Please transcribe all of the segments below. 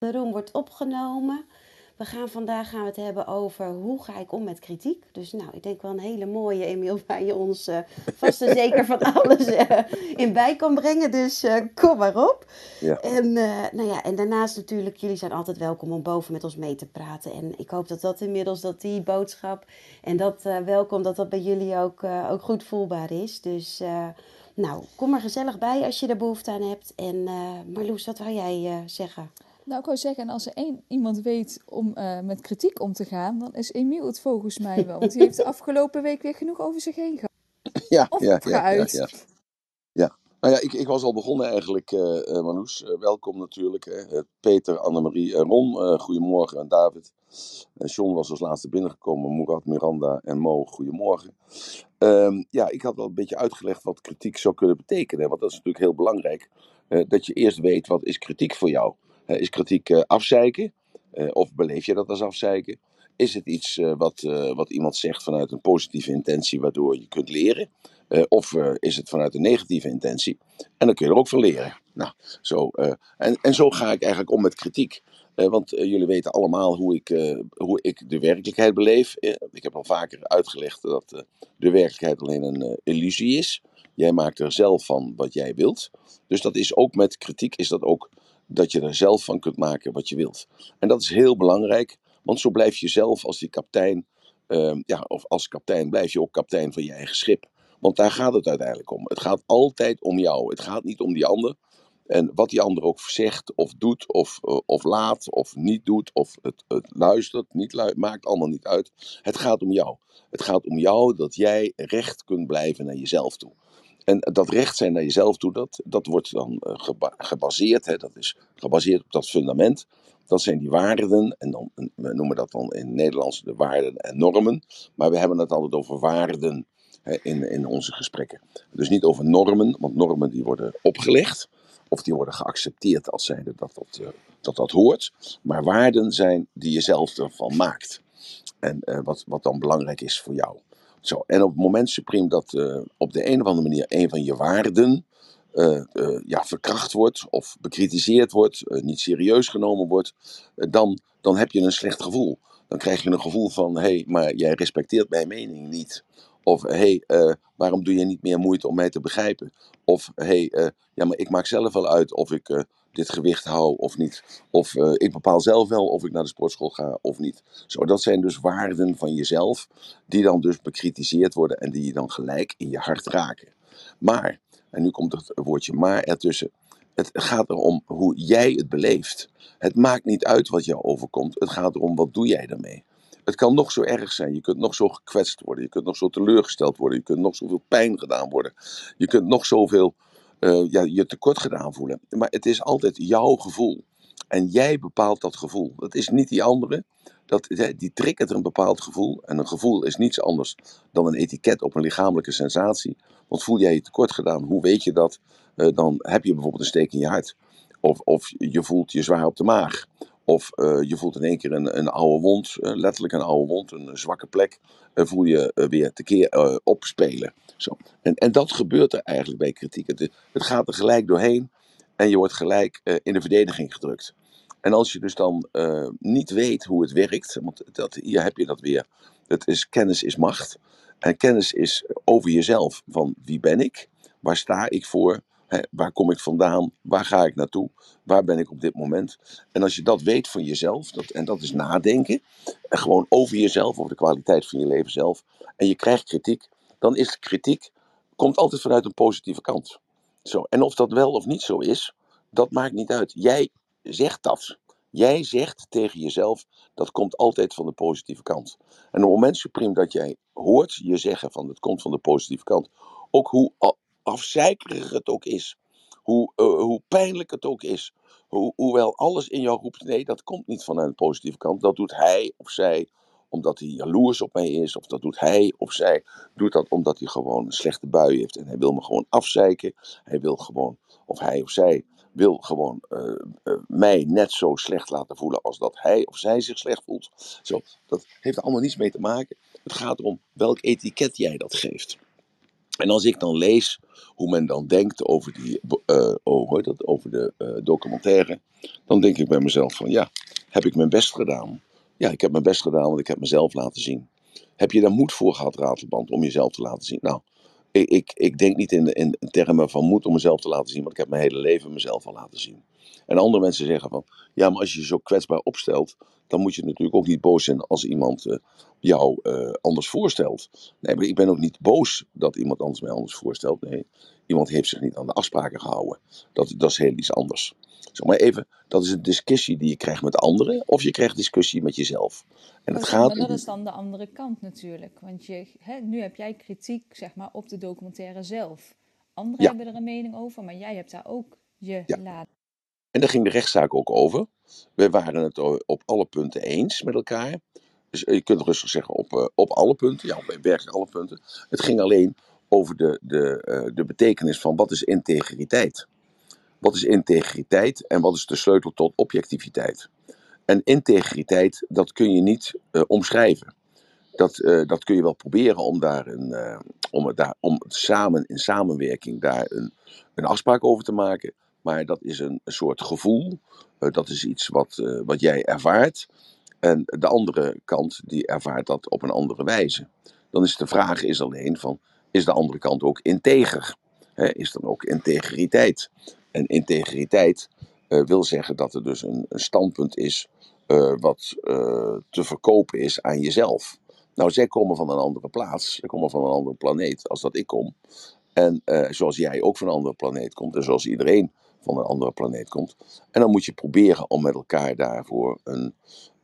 De room wordt opgenomen. We gaan vandaag gaan we het hebben over hoe ga ik om met kritiek. Dus nou, ik denk wel een hele mooie, Emiel, waar je ons uh, vast en zeker van alles uh, in bij kan brengen. Dus uh, kom maar op. Ja. En, nou ja, en daarnaast natuurlijk, jullie zijn altijd welkom om boven met ons mee te praten. En ik hoop dat dat inmiddels, dat die boodschap en dat welkom, dat dat bij jullie ook, ook goed voelbaar is. Dus nou, kom er gezellig bij als je er behoefte aan hebt. En Marloes, wat wou jij zeggen? Nou, ik wou zeggen, als er één iemand weet om uh, met kritiek om te gaan, dan is Emiel het volgens mij wel. Want die heeft de afgelopen week weer genoeg over zich heen gehad. Ja, of ja, ja, ja, ja, ja. Nou ja, ik, ik was al begonnen eigenlijk, uh, Marloes. Welkom natuurlijk. Peter, Annemarie en Ron, goedemorgen. En David. John was als laatste binnengekomen. Murat, Miranda en Mo, goedemorgen. Um, ja, ik had al een beetje uitgelegd wat kritiek zou kunnen betekenen. Want dat is natuurlijk heel belangrijk. dat je eerst weet, wat is kritiek voor jou? is kritiek uh, afzeiken? Uh, of beleef je dat als afzeiken? Is het iets wat, wat iemand zegt vanuit een positieve intentie, waardoor je kunt leren? of is het vanuit een negatieve intentie? En dan kun je er ook van leren. Nou, zo, en, en zo ga ik eigenlijk om met kritiek. want jullie weten allemaal hoe ik, hoe ik de werkelijkheid beleef. ik heb al vaker uitgelegd dat de werkelijkheid alleen een illusie is. Jij maakt er zelf van wat jij wilt. Dus dat is ook met kritiek is dat ook dat je er zelf van kunt maken wat je wilt. En dat is heel belangrijk, want zo blijf je zelf als die kapitein, uh, ja, of als kapitein blijf je ook kapitein van je eigen schip. Want daar gaat het uiteindelijk om. Het gaat altijd om jou. Het gaat niet om die ander. En wat die ander ook zegt, of doet, of, uh, of laat, of niet doet, of het, het luistert, niet maakt allemaal niet uit. Het gaat om jou. Het gaat om jou dat jij recht kunt blijven naar jezelf toe. En dat recht zijn naar jezelf toe, dat, dat wordt dan geba gebaseerd, hè, dat is gebaseerd op dat fundament. Dat zijn die waarden, en dan, we noemen dat dan in het Nederlands de waarden en normen. Maar we hebben het altijd over waarden hè, in, in onze gesprekken. Dus niet over normen, want normen die worden opgelegd. Of die worden geaccepteerd als zijnde dat dat, uh, dat dat hoort. Maar waarden zijn die je zelf ervan maakt. En uh, wat, wat dan belangrijk is voor jou. Zo, en op het moment supreme dat uh, op de een of andere manier een van je waarden uh, uh, ja, verkracht wordt of bekritiseerd wordt, niet serieus genomen wordt, dan, dan heb je een slecht gevoel. Dan krijg je een gevoel van, hé, hey, maar jij respecteert mijn mening niet. Of, hé, hey, waarom doe je niet meer moeite om mij te begrijpen? Of, hé, hey, ja, maar ik maak zelf wel uit of ik dit gewicht hou of niet. Of uh, ik bepaal zelf wel of ik naar de sportschool ga of niet. Zo, dat zijn dus waarden van jezelf, die dan dus bekritiseerd worden en die je dan gelijk in je hart raken. Maar, en nu komt het woordje maar ertussen. Het gaat erom hoe jij het beleeft. Het maakt niet uit wat jou overkomt. Het gaat erom wat doe jij ermee. Het kan nog zo erg zijn. Je kunt nog zo gekwetst worden. Je kunt nog zo teleurgesteld worden. Je kunt nog zoveel pijn gedaan worden. Je kunt nog zoveel uh, ja, je tekort gedaan voelen. Maar het is altijd jouw gevoel. En jij bepaalt dat gevoel. Dat is niet die andere. Dat, die triggert een bepaald gevoel. En een gevoel is niets anders dan een etiket op een lichamelijke sensatie. Want voel jij je tekort gedaan, hoe weet je dat? Uh, dan heb je bijvoorbeeld een steek in je hart. Of, of je voelt je zwaar op de maag. Of uh, je voelt in één keer een, een oude wond, uh, letterlijk een oude wond, een zwakke plek, uh, voel je weer te keer opspelen. Zo. En, en dat gebeurt er eigenlijk bij kritiek. Het, het gaat er gelijk doorheen en je wordt gelijk in de verdediging gedrukt. En als je dus dan niet weet hoe het werkt, want dat, hier heb je dat weer, het is, kennis is macht. En kennis is over jezelf, van wie ben ik, waar sta ik voor, waar kom ik vandaan? Waar ga ik naartoe? Waar ben ik op dit moment? En als je dat weet van jezelf, dat, en dat is nadenken, en gewoon over jezelf, over de kwaliteit van je leven zelf, en je krijgt kritiek, dan is kritiek, komt altijd vanuit een positieve kant. Zo, en of dat wel of niet zo is, dat maakt niet uit. Jij zegt dat. Jij zegt tegen jezelf, dat komt altijd van de positieve kant. En op het moment supreme dat jij hoort je zeggen van, het komt van de positieve kant, ook hoe afzeikerig het ook is, hoe, uh, hoe pijnlijk het ook is, ho hoewel alles in jou roept, nee, dat komt niet vanuit een positieve kant, dat doet hij of zij omdat hij jaloers op mij is, of dat doet hij of zij, doet dat omdat hij gewoon een slechte bui heeft en hij wil me gewoon afzeiken, hij wil gewoon, of hij of zij wil gewoon uh, uh, mij net zo slecht laten voelen als dat hij of zij zich slecht voelt. Zo, dat heeft er allemaal niets mee te maken. Het gaat erom welk etiket jij dat geeft. En als ik dan lees hoe men dan denkt over, die, uh, over, dat, over de uh, documentaire, dan denk ik bij mezelf van ja, heb ik mijn best gedaan? Ja, ik heb mijn best gedaan, want ik heb mezelf laten zien. Heb je daar moed voor gehad, Ratelband, om jezelf te laten zien? Nou, ik, ik, ik denk niet in, in termen van moed om mezelf te laten zien, want ik heb mijn hele leven mezelf al laten zien. En andere mensen zeggen van, ja, maar als je je zo kwetsbaar opstelt, dan moet je natuurlijk ook niet boos zijn als iemand uh, jou uh, anders voorstelt. Nee, maar ik ben ook niet boos dat iemand anders mij anders voorstelt. Nee, iemand heeft zich niet aan de afspraken gehouden. Dat, dat is heel iets anders. Zeg maar even, dat is een discussie die je krijgt met anderen, of je krijgt discussie met jezelf. En het gaat maar dat is dan de andere kant natuurlijk. Want je, hè, nu heb jij kritiek zeg maar, op de documentaire zelf. Anderen hebben er een mening over, maar jij hebt daar ook je ja. En daar ging de rechtszaak ook over. We waren het op alle punten eens met elkaar. Dus je kunt rustig zeggen op, uh, op alle punten. Ja, op werkelijk alle punten. Het ging alleen over de, de, uh, de betekenis van wat is integriteit. Wat is integriteit en wat is de sleutel tot objectiviteit? En integriteit, dat kun je niet uh, omschrijven. Dat, dat kun je wel proberen om daar, een, om, daar om samen in samenwerking daar een, een afspraak over te maken. Maar dat is een, soort gevoel. Uh, dat is iets wat, uh, wat jij ervaart. En de andere kant die ervaart dat op een andere wijze. Dan is de vraag is alleen van, is de andere kant ook integer? Is er ook integriteit? En integriteit uh, wil zeggen dat er dus een, een standpunt is wat te verkopen is aan jezelf. Nou, zij komen van een andere plaats, zij komen van een andere planeet als dat ik kom. En zoals jij ook van een andere planeet komt, en zoals iedereen van een andere planeet komt. En dan moet je proberen om met elkaar daarvoor een,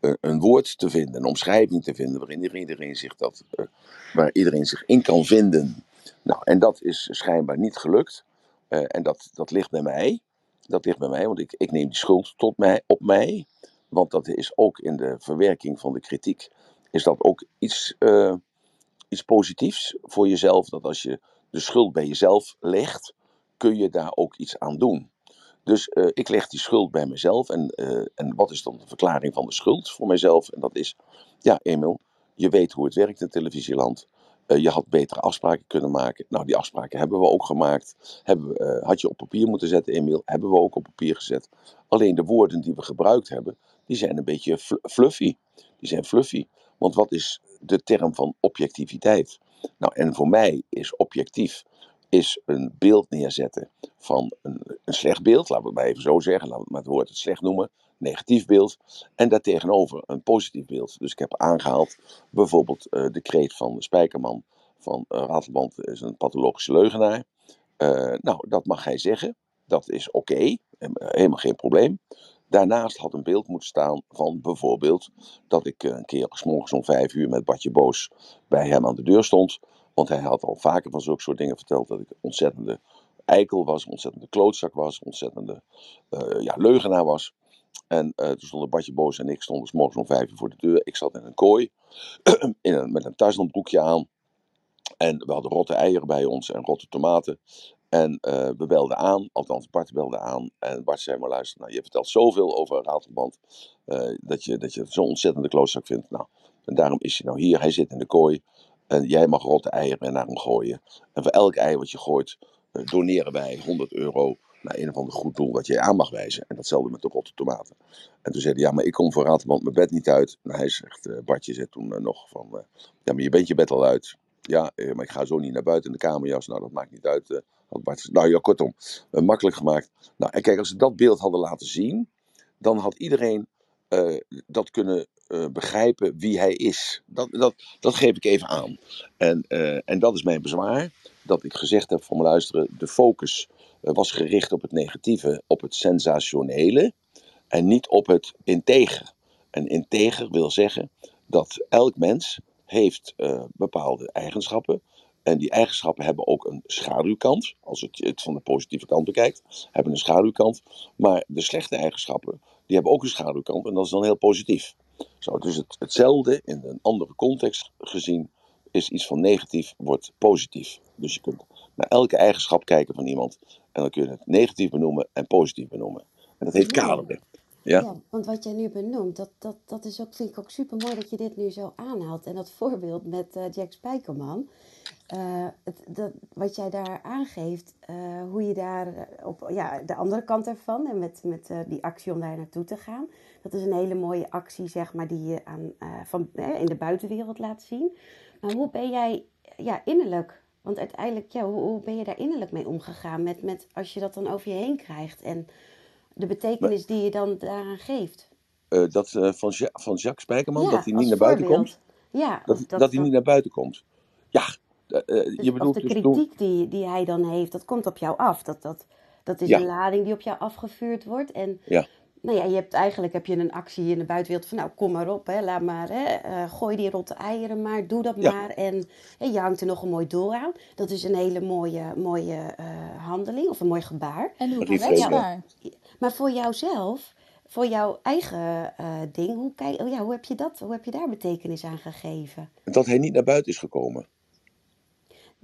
een, een woord te vinden, een omschrijving te vinden waarin iedereen zich, dat, uh, waar iedereen zich in kan vinden. Nou, en dat is schijnbaar niet gelukt. Uh, en dat, dat ligt bij mij. Dat ligt bij mij, want ik, ik neem die schuld tot mij, op mij. Want dat is ook in de verwerking van de kritiek, is dat ook iets, iets positiefs voor jezelf. Dat als je de schuld bij jezelf legt, kun je daar ook iets aan doen. Dus uh, ik leg die schuld bij mezelf. En, uh, en wat is dan de verklaring van de schuld voor mezelf? En dat is, ja, Emil, je weet hoe het werkt in televisieland. Uh, je had betere afspraken kunnen maken. Nou, die afspraken hebben we ook gemaakt. Hebben had je op papier moeten zetten, Emil? Hebben we ook op papier gezet. Alleen de woorden die we gebruikt hebben, die zijn een beetje fluffy. Die zijn fluffy. Want wat is de term van objectiviteit? Nou, en voor mij is objectief is een beeld neerzetten van een, een slecht beeld, laten we het maar even zo zeggen, laten we het maar het woord het slecht noemen, negatief beeld, en daartegenover een positief beeld. Dus ik heb aangehaald bijvoorbeeld uh, de kreet van Spijkerman van uh, is een pathologische leugenaar. Uh, nou, dat mag hij zeggen, dat is oké, helemaal geen probleem. Daarnaast had een beeld moeten staan van bijvoorbeeld dat ik een keer s morgens om vijf uur met Badje Boos bij hem aan de deur stond. Want hij had al vaker van zulke soort dingen verteld dat ik ontzettende eikel was, ontzettende klootzak was, ontzettende uh, ja, leugenaar was. En uh, toen stonden Badje Boos en ik stonden morgens om vijf uur voor de deur. Ik zat in een kooi in met een thuislandbroekje aan. En we hadden rotte eieren bij ons en rotte tomaten. En uh, we belden aan, althans Bart belde aan. En Bart zei maar luister, nou, je vertelt zoveel over Ratelband. Uh, dat, je, dat je zo'n ontzettende klootzak vindt. Nou, en daarom is hij nou hier. Hij zit in de kooi. En jij mag rotte eieren naar hem gooien. En voor elk ei wat je gooit, uh, doneren wij 100 euro naar een of ander goed doel dat jij aan mag wijzen. En datzelfde met de rotte tomaten. En toen zei hij, ja, maar ik kom voor Ratelband mijn bed niet uit. Nou, hij zegt, uh, Bartje zegt toen uh, nog van, ja, maar je bent je bed al uit. Ja, maar ik ga zo niet naar buiten in de kamerjas. Nou, dat maakt niet uit. nou ja, kortom, makkelijk gemaakt. Nou, en kijk, als ze dat beeld hadden laten zien, dan had iedereen dat kunnen uh, begrijpen wie hij is. Dat, dat, dat geef ik even aan. En, uh, en dat is mijn bezwaar. Dat ik gezegd heb van me luisteren, de focus uh, was gericht op het negatieve, op het sensationele en niet op het integer. En integer wil zeggen dat elk mens heeft bepaalde eigenschappen. En die eigenschappen hebben ook een schaduwkant. Als je het van de positieve kant bekijkt, hebben een schaduwkant. Maar de slechte eigenschappen, die hebben ook een schaduwkant. En dat is dan heel positief. Zo, dus het, hetzelfde in een andere context gezien is iets van negatief wordt positief. Dus je kunt naar elke eigenschap kijken van iemand en dan kun je het negatief benoemen en positief benoemen. En dat heet kaderen. Ja? ja? want wat jij nu benoemt, dat, dat, dat is ook, vind ik ook super mooi dat je dit nu zo aanhaalt. En dat voorbeeld met uh, Jack Spijkerman. Uh, het, dat, wat jij daar aangeeft, uh, hoe je daar op ja, de andere kant ervan en met, met uh, die actie om daar naartoe te gaan. Dat is een hele mooie actie, zeg maar, die je aan, van, in de buitenwereld laat zien. Maar hoe ben jij ja, innerlijk? Want uiteindelijk, ja, hoe, hoe ben je daar innerlijk mee omgegaan? Met, met als je dat dan over je heen krijgt en de betekenis die je dan daaraan geeft. dat van, ja van Jacques Spijkerman, ja, dat hij niet naar buiten komt? Ja, dat, dat, dat, hij niet naar buiten komt. Ja, uh, dus je bedoelt of de dus kritiek die, die hij dan heeft, dat komt op jou af. Dat, dat, dat is een lading die op jou afgevuurd wordt. En ja. nou ja, je hebt eigenlijk heb je een actie in de buitenwereld van nou kom maar op, hè, laat maar, hè, uh, gooi die rotte eieren maar, doe dat maar. En hè, je hangt er nog een mooi doel aan. Dat is een hele mooie, mooie uh, handeling of een mooi gebaar. En hoe ja, Maar voor jouzelf, voor jouw eigen ding, hoe, kijk, oh ja, hoe, heb je dat, hoe heb je daar betekenis aan gegeven? Dat hij niet naar buiten is gekomen.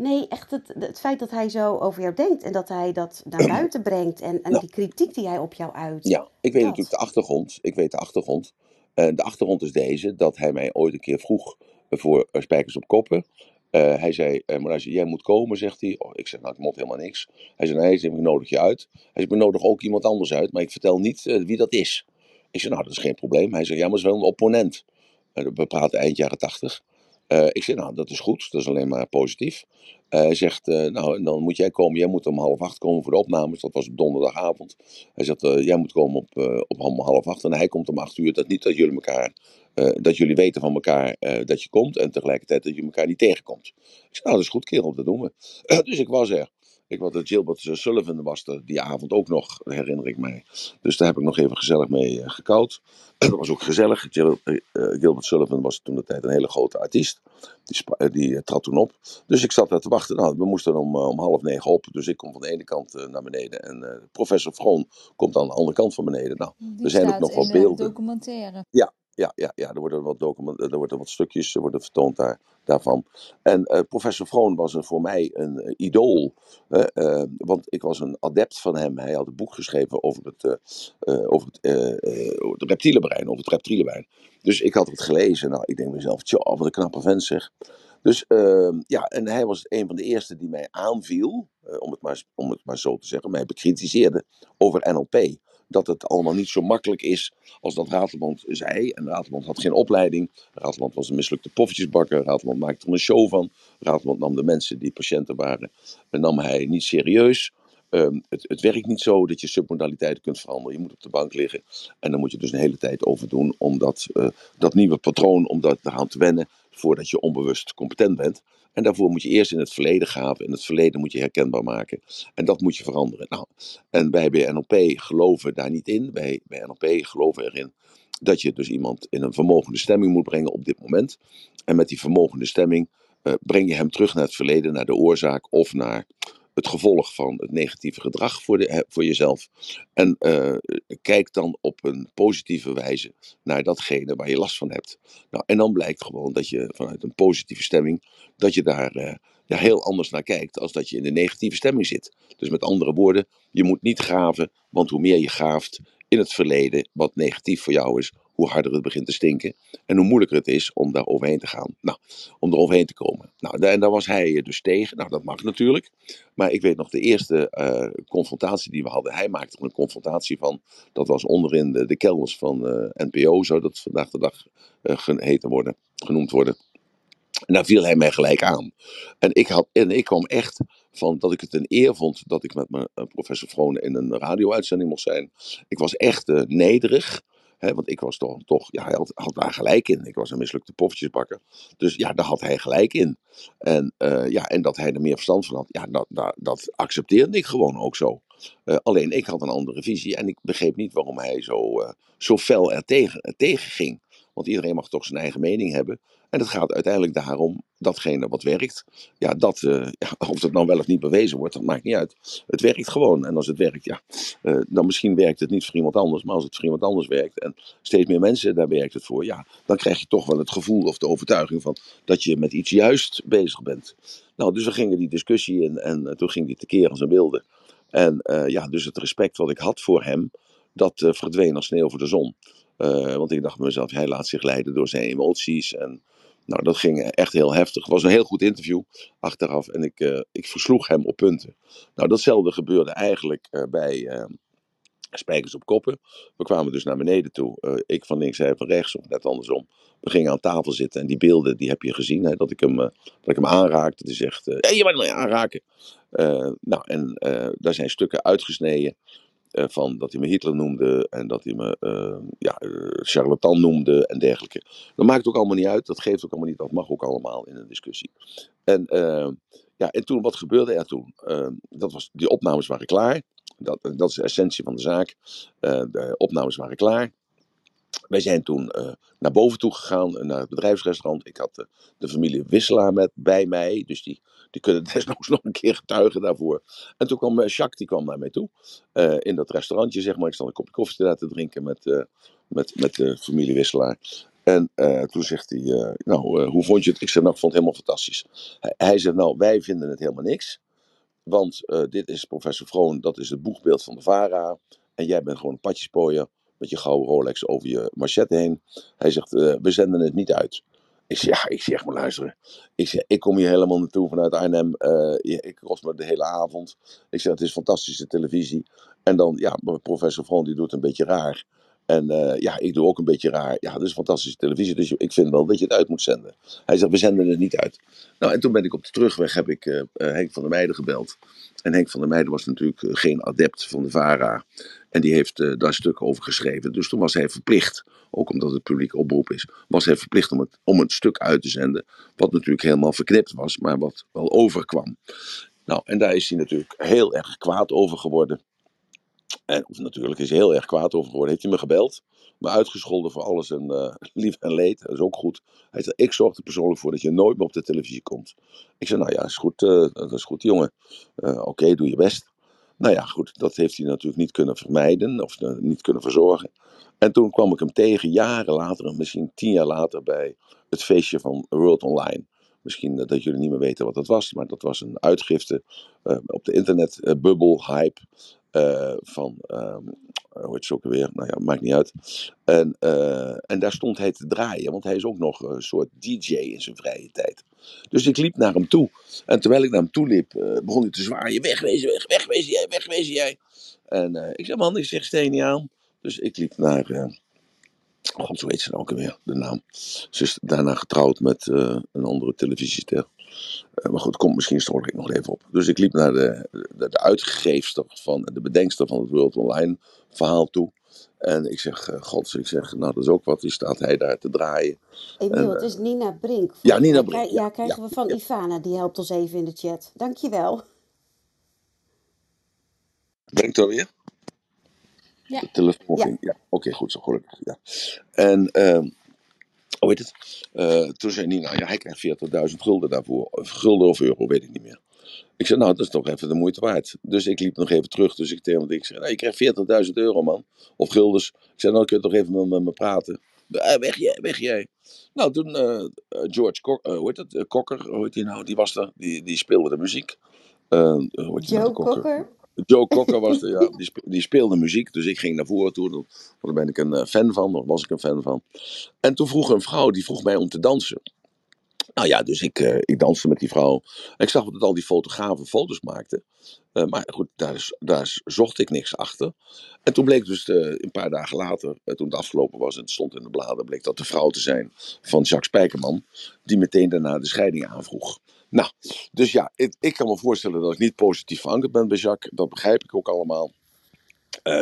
Nee, echt het, het feit dat hij zo over jou denkt en dat hij dat naar buiten brengt en, en nou. die kritiek die hij op jou uit. Ja, ik weet natuurlijk de achtergrond. Ik weet de achtergrond. Uh, de achtergrond is deze, dat hij mij ooit een keer vroeg voor uh, Spijkers op Koppen. Uh, hij zei, uh, maar als jij moet komen, zegt hij. Oh, ik zeg, nou, ik moet helemaal niks. Hij zei, nee, ik nodig je uit. Hij zei, ik nodig ook iemand anders uit, maar ik vertel niet wie dat is. Ik zei, nou, dat is geen probleem. Hij zei, ja, maar het is wel een opponent. we praten eind jaren tachtig. Uh, ik zeg, nou, dat is goed, dat is alleen maar positief. Uh, hij zegt, uh, nou, dan moet jij komen, jij moet om half acht komen voor de opnames. Dat was op donderdagavond. Hij zegt, jij moet komen op, op half acht en hij komt om acht uur. Dat niet dat jullie elkaar, dat jullie weten van elkaar dat je komt en tegelijkertijd dat je elkaar niet tegenkomt. Ik zeg, nou, dat is goed, kerel, dat doen we. dus ik was er. Ik was de Gilbert Sullivan was er die avond ook nog, herinner ik mij. Dus daar heb ik nog even gezellig mee uh, gekoud. dat was ook gezellig. Gil, uh, Gilbert Sullivan was toen de tijd een hele grote artiest. Die, die trad toen op. Dus ik zat daar te wachten. Nou, we moesten om, om half negen op. Dus ik kom van de ene kant naar beneden. En professor Vroon komt aan de andere kant van beneden. Nou, er zijn ook nog wat beelden. documentaire. Ja, ja, ja, ja, er worden wat, er worden wat stukjes worden vertoond daar, daarvan. En uh, professor Vroon was er voor mij een uh, idool. Uh, want ik was een adept van hem. Hij had een boek geschreven over het, over het, over het reptiele brein. Dus ik had het gelezen. Nou, ik denk mezelf, tjoh, wat een knappe vent zeg. Dus ehm, ja, en hij was een van de eerste die mij aanviel, om, het maar, om het maar zo te zeggen, mij bekritiseerde over NLP dat het allemaal niet zo makkelijk is als dat Ratelband zei. En Ratelband had geen opleiding. Ratelband was een mislukte poffertjesbakker. Ratelband maakte er een show van. Ratelband nam de mensen die patiënten waren, nam hij niet serieus. Ehm, het, het, werkt niet zo dat je submodaliteiten kunt veranderen. Je moet op de bank liggen. En dan moet je dus een hele tijd over doen om dat, uh, dat nieuwe patroon, om dat eraan te wennen, voordat je onbewust competent bent. En daarvoor moet je eerst in het verleden graven. In het verleden moet je herkenbaar maken. En dat moet je veranderen. Nou, en wij bij NLP geloven daar niet in. Wij bij NLP geloven erin dat je dus iemand in een vermogende stemming moet brengen op dit moment. En met die vermogende stemming uh, breng je hem terug naar het verleden, naar de oorzaak of naar het gevolg van het negatieve gedrag voor, de, voor jezelf. En uh, kijk dan op een positieve wijze naar datgene waar je last van hebt. Nou, en dan blijkt gewoon dat je vanuit een positieve stemming, dat je daar uh, ja, heel anders naar kijkt als dat je in een negatieve stemming zit. Dus met andere woorden, je moet niet graven, want hoe meer je graaft in het verleden, wat negatief voor jou is, hoe harder het begint te stinken. En hoe moeilijker het is om daar overheen te gaan. Nou, om er overheen te komen. Nou, en daar was hij dus tegen. Nou, dat mag natuurlijk. Maar ik weet nog de eerste uh, confrontatie die we hadden. Hij maakte er een confrontatie van. Dat was onderin de, de kelders van uh, NPO, zou dat vandaag de dag geheten worden, genoemd worden. En daar viel hij mij gelijk aan. En ik, had, en ik kwam echt van dat ik het een eer vond dat ik met mijn professor Vrone in een radio-uitzending mocht zijn. Ik was echt nederig want ik was toch, toch ja, hij had, daar gelijk in. Ik was een mislukte poffertjesbakker. Dus ja, daar had hij gelijk in. En, uh, ja, en dat hij er meer verstand van had, ja, dat, dat, dat accepteerde ik gewoon ook zo. Uh, alleen ik had een andere visie en ik begreep niet waarom hij zo, uh, zo fel er tegen, tegen ging. Want iedereen mag toch zijn eigen mening hebben. En het gaat uiteindelijk daarom, datgene wat werkt, ja, dat, uh, ja, of het nou wel of niet bewezen wordt, dat maakt niet uit. Het werkt gewoon. En als het werkt, ja, uh, dan misschien werkt het niet voor iemand anders. Maar als het voor iemand anders werkt en steeds meer mensen, daar werkt het voor. Ja, dan krijg je toch wel het gevoel of de overtuiging van dat je met iets juist bezig bent. Nou, dus we gingen die discussie in en uh, toen ging die tekeer als een wilde. En ja, dus het respect wat ik had voor hem, dat verdween als sneeuw voor de zon. Want ik dacht bij mezelf, hij laat zich leiden door zijn emoties en Nou, dat ging echt heel heftig. Het was een heel goed interview achteraf en ik, uh, ik versloeg hem op punten. Nou, datzelfde gebeurde eigenlijk uh, bij Spijkers op Koppen. We kwamen dus naar beneden toe. ik van links, hij van rechts, of net andersom. We gingen aan tafel zitten en die beelden die heb je gezien. Hè, dat, ik hem, dat ik hem aanraakte. Die zegt, je mag me aanraken. nou, en daar zijn stukken uitgesneden. Van dat hij me Hitler noemde en dat hij me uh, ja, uh, charlatan noemde en dergelijke. Dat maakt ook allemaal niet uit, dat geeft ook allemaal niet, dat mag ook allemaal in een discussie. En, ja, en toen, wat gebeurde er toen? dat was, die opnames waren klaar, dat, dat is de essentie van de zaak. de opnames waren klaar. Wij zijn toen uh, naar boven toe gegaan, naar het bedrijfsrestaurant. Ik had uh, de familie Wisselaar met, bij mij, dus die, die kunnen desnoods nog een keer getuigen daarvoor. En toen kwam Jacques, die kwam naar mij toe, in dat restaurantje, zeg maar. Ik stond een kopje koffie te drinken met, met, met de familie Wisselaar. En toen zegt hij, nou, hoe vond je het? Ik zeg, nou, ik vond het helemaal fantastisch. Hij, hij zegt, nou, wij vinden het helemaal niks. Want dit is professor Vroon, dat is het boegbeeld van de VARA. En jij bent gewoon een patjespooier met je gouden Rolex over je machette heen. Hij zegt, uh, we zenden het niet uit. Ik zeg, ja, ik zeg maar luisteren. Ik zeg, ik kom hier helemaal naartoe vanuit Arnhem. Uh, ik kost me de hele avond. Ik zeg, het is fantastische televisie. En dan, ja, professor Front die doet een beetje raar. En uh, ja, ik doe ook een beetje raar. Ja, het is fantastische televisie, dus ik vind wel dat je het uit moet zenden. Hij zegt, we zenden het niet uit. Nou, en toen ben ik op de terugweg, heb ik Henk van der Meijden gebeld. En Henk van der Meijden was natuurlijk geen adept van de VARA. En die heeft uh, daar stukken over geschreven. Dus toen was hij verplicht, ook omdat het publiek oproep is, was hij verplicht om het, om het stuk uit te zenden. Wat natuurlijk helemaal verknipt was, maar wat wel overkwam. Nou, en daar is hij natuurlijk heel erg kwaad over geworden. En of natuurlijk is hij heel erg kwaad over geworden. Heeft hij me gebeld, me uitgescholden voor alles en uh, lief en leed. Dat is ook goed. Hij zei, ik zorg er persoonlijk voor dat je nooit meer op de televisie komt. Ik zei, nou ja, is goed, uh, dat is goed jongen. Oké, doe je best. Nou ja, goed, dat heeft hij natuurlijk niet kunnen vermijden of niet kunnen verzorgen. En toen kwam ik hem tegen, jaren later, misschien tien jaar later, bij het feestje van World Online. Misschien dat jullie niet meer weten wat dat was, maar dat was een uitgifte uh, op de internetbubbel, uh, hype, van, um, hoe heet het ook weer, nou ja, maakt niet uit. En, en daar stond hij te draaien, want hij is ook nog een soort DJ in zijn vrije tijd. Dus ik liep naar hem toe. En terwijl ik naar hem toe liep, uh, begon hij te zwaaien. Wegwezen, weg, wegwezen jij, wegwezen jij. En uh, ik zei, man, ik zeg steen niet aan. Dus ik liep naar, uh, god, zo heet ze nou ook alweer, de naam. Ze is daarna getrouwd met een andere televisiester. maar goed, komt misschien straks ik nog even op. Dus ik liep naar de, de, de van, de bedenkster van het World Online verhaal toe. En ik zeg, uh, god, ik zeg, nou dat is ook wat, die staat hij daar te draaien. Emiel, het is Nina Brink. Ja, Nina Brink. Ja, ja krijgen ja, we van ja. Ivana, die helpt ons even in de chat. Dankjewel. Brengt er weer? Ja. De telefoon ging, ja. Oké, okay, goed zo, gelukkig. Ja. En, uh, hoe heet het? Uh, toen zei Nina, ja, hij krijgt 40.000 gulden daarvoor. Of gulden of euro, weet ik niet meer. Ik zei, nou, dat is toch even de moeite waard. Dus ik liep nog even terug. Dus ik tegen hem, ik zei, nou, je krijgt 40.000 euro, man. Of guldens. Ik zei, nou, kun je toch even met me praten. Uh, weg jij, weg jij. Nou, toen uh, George Kok, uh, hoe heet het? Kokker, hoe heet die nou? Die was er, die, die speelde de muziek. heet Joe nou, Kokker? Joe Cocker was er, ja, die, speelde, die speelde muziek. Dus ik ging naar voren toe. Daar ben ik een fan van, of was ik een fan van. En toen vroeg een vrouw, die vroeg mij om te dansen. Nou ja, dus ik, uh, ik danste met die vrouw. Ik zag dat al die fotografen foto's maakten. Uh, maar goed, daar, daar zocht ik niks achter. En toen bleek dus de, een paar dagen later, toen het afgelopen was en het stond in de bladen, bleek dat de vrouw te zijn van Jacques Spijkerman, die meteen daarna de scheiding aanvroeg. Nou, dus ja, ik, ik kan me voorstellen dat ik niet positief verankerd ben bij Jacques. Dat begrijp ik ook allemaal.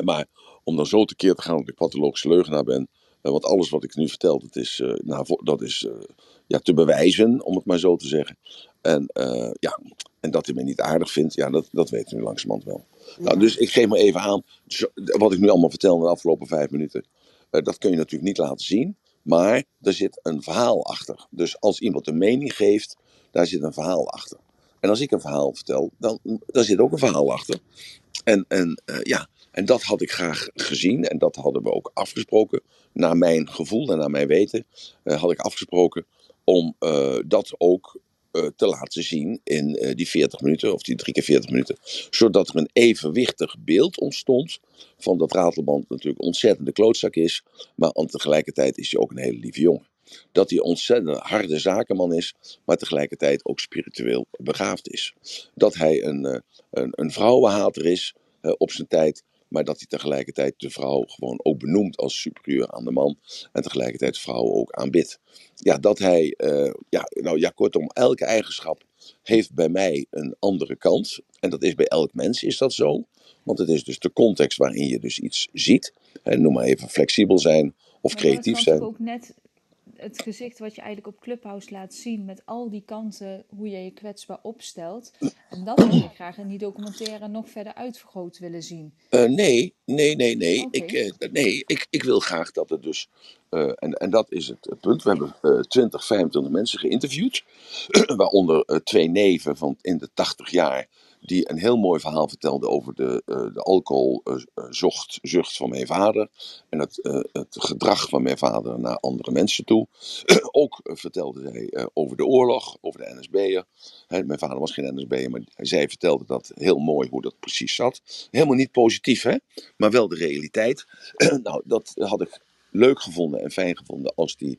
maar om dan zo tekeer te gaan dat ik pathologische leugenaar ben, want alles wat ik nu vertel, dat is, nou, dat is ja, te bewijzen, om het maar zo te zeggen. En, uh, ja, en dat hij me niet aardig vindt, ja, dat, dat weten we nu langzamerhand wel. Ja. Nou, dus ik geef me even aan, wat ik nu allemaal vertel in de afgelopen vijf minuten, uh, dat kun je natuurlijk niet laten zien, maar er zit een verhaal achter. Dus als iemand een mening geeft, daar zit een verhaal achter. En als ik een verhaal vertel, dan daar zit ook een verhaal achter. En, en uh, ja, en dat had ik graag gezien en dat hadden we ook afgesproken. Naar mijn gevoel en naar mijn weten had ik afgesproken om uh, dat ook uh, te laten zien in uh, die 40 minuten, of die drie keer 40 minuten. Zodat er een evenwichtig beeld ontstond van dat Ratelband natuurlijk ontzettende klootzak is, maar tegelijkertijd is hij ook een hele lieve jongen. dat hij ontzettend harde zakenman is, maar tegelijkertijd ook spiritueel begaafd is. Dat hij een, een, een vrouwenhater is op zijn tijd, maar dat hij tegelijkertijd de vrouw gewoon ook benoemt als superieur aan de man. En tegelijkertijd vrouwen ook aanbidt. Ja, dat hij, uh, ja, nou ja, kortom, elke eigenschap heeft bij mij een andere kant. En dat is bij elk mens is dat zo. Want het is dus de context waarin je dus iets ziet. En noem maar even flexibel zijn of Maar creatief zijn. ook net het gezicht wat je eigenlijk op Clubhouse laat zien met al die kanten, hoe je je kwetsbaar opstelt. En dat wil je graag in die documentaire nog verder uitvergroot willen zien. Uh, nee, nee, nee, nee. Ik, uh, nee ik, ik wil graag dat het dus. Uh, en, en dat is het, het punt. We hebben 20, 25 mensen geïnterviewd. waaronder twee neven van in de 80 jaar. Die een heel mooi verhaal vertelden over de, de alcoholzucht zucht van mijn vader. En het, het gedrag van mijn vader naar andere mensen toe. Ook vertelde zij over de oorlog, over de NSB'er. mijn vader was geen NSB'er, maar zij vertelde dat heel mooi hoe dat precies zat. Helemaal niet positief, hè? maar wel de realiteit. nou, dat had ik leuk gevonden en fijn gevonden als die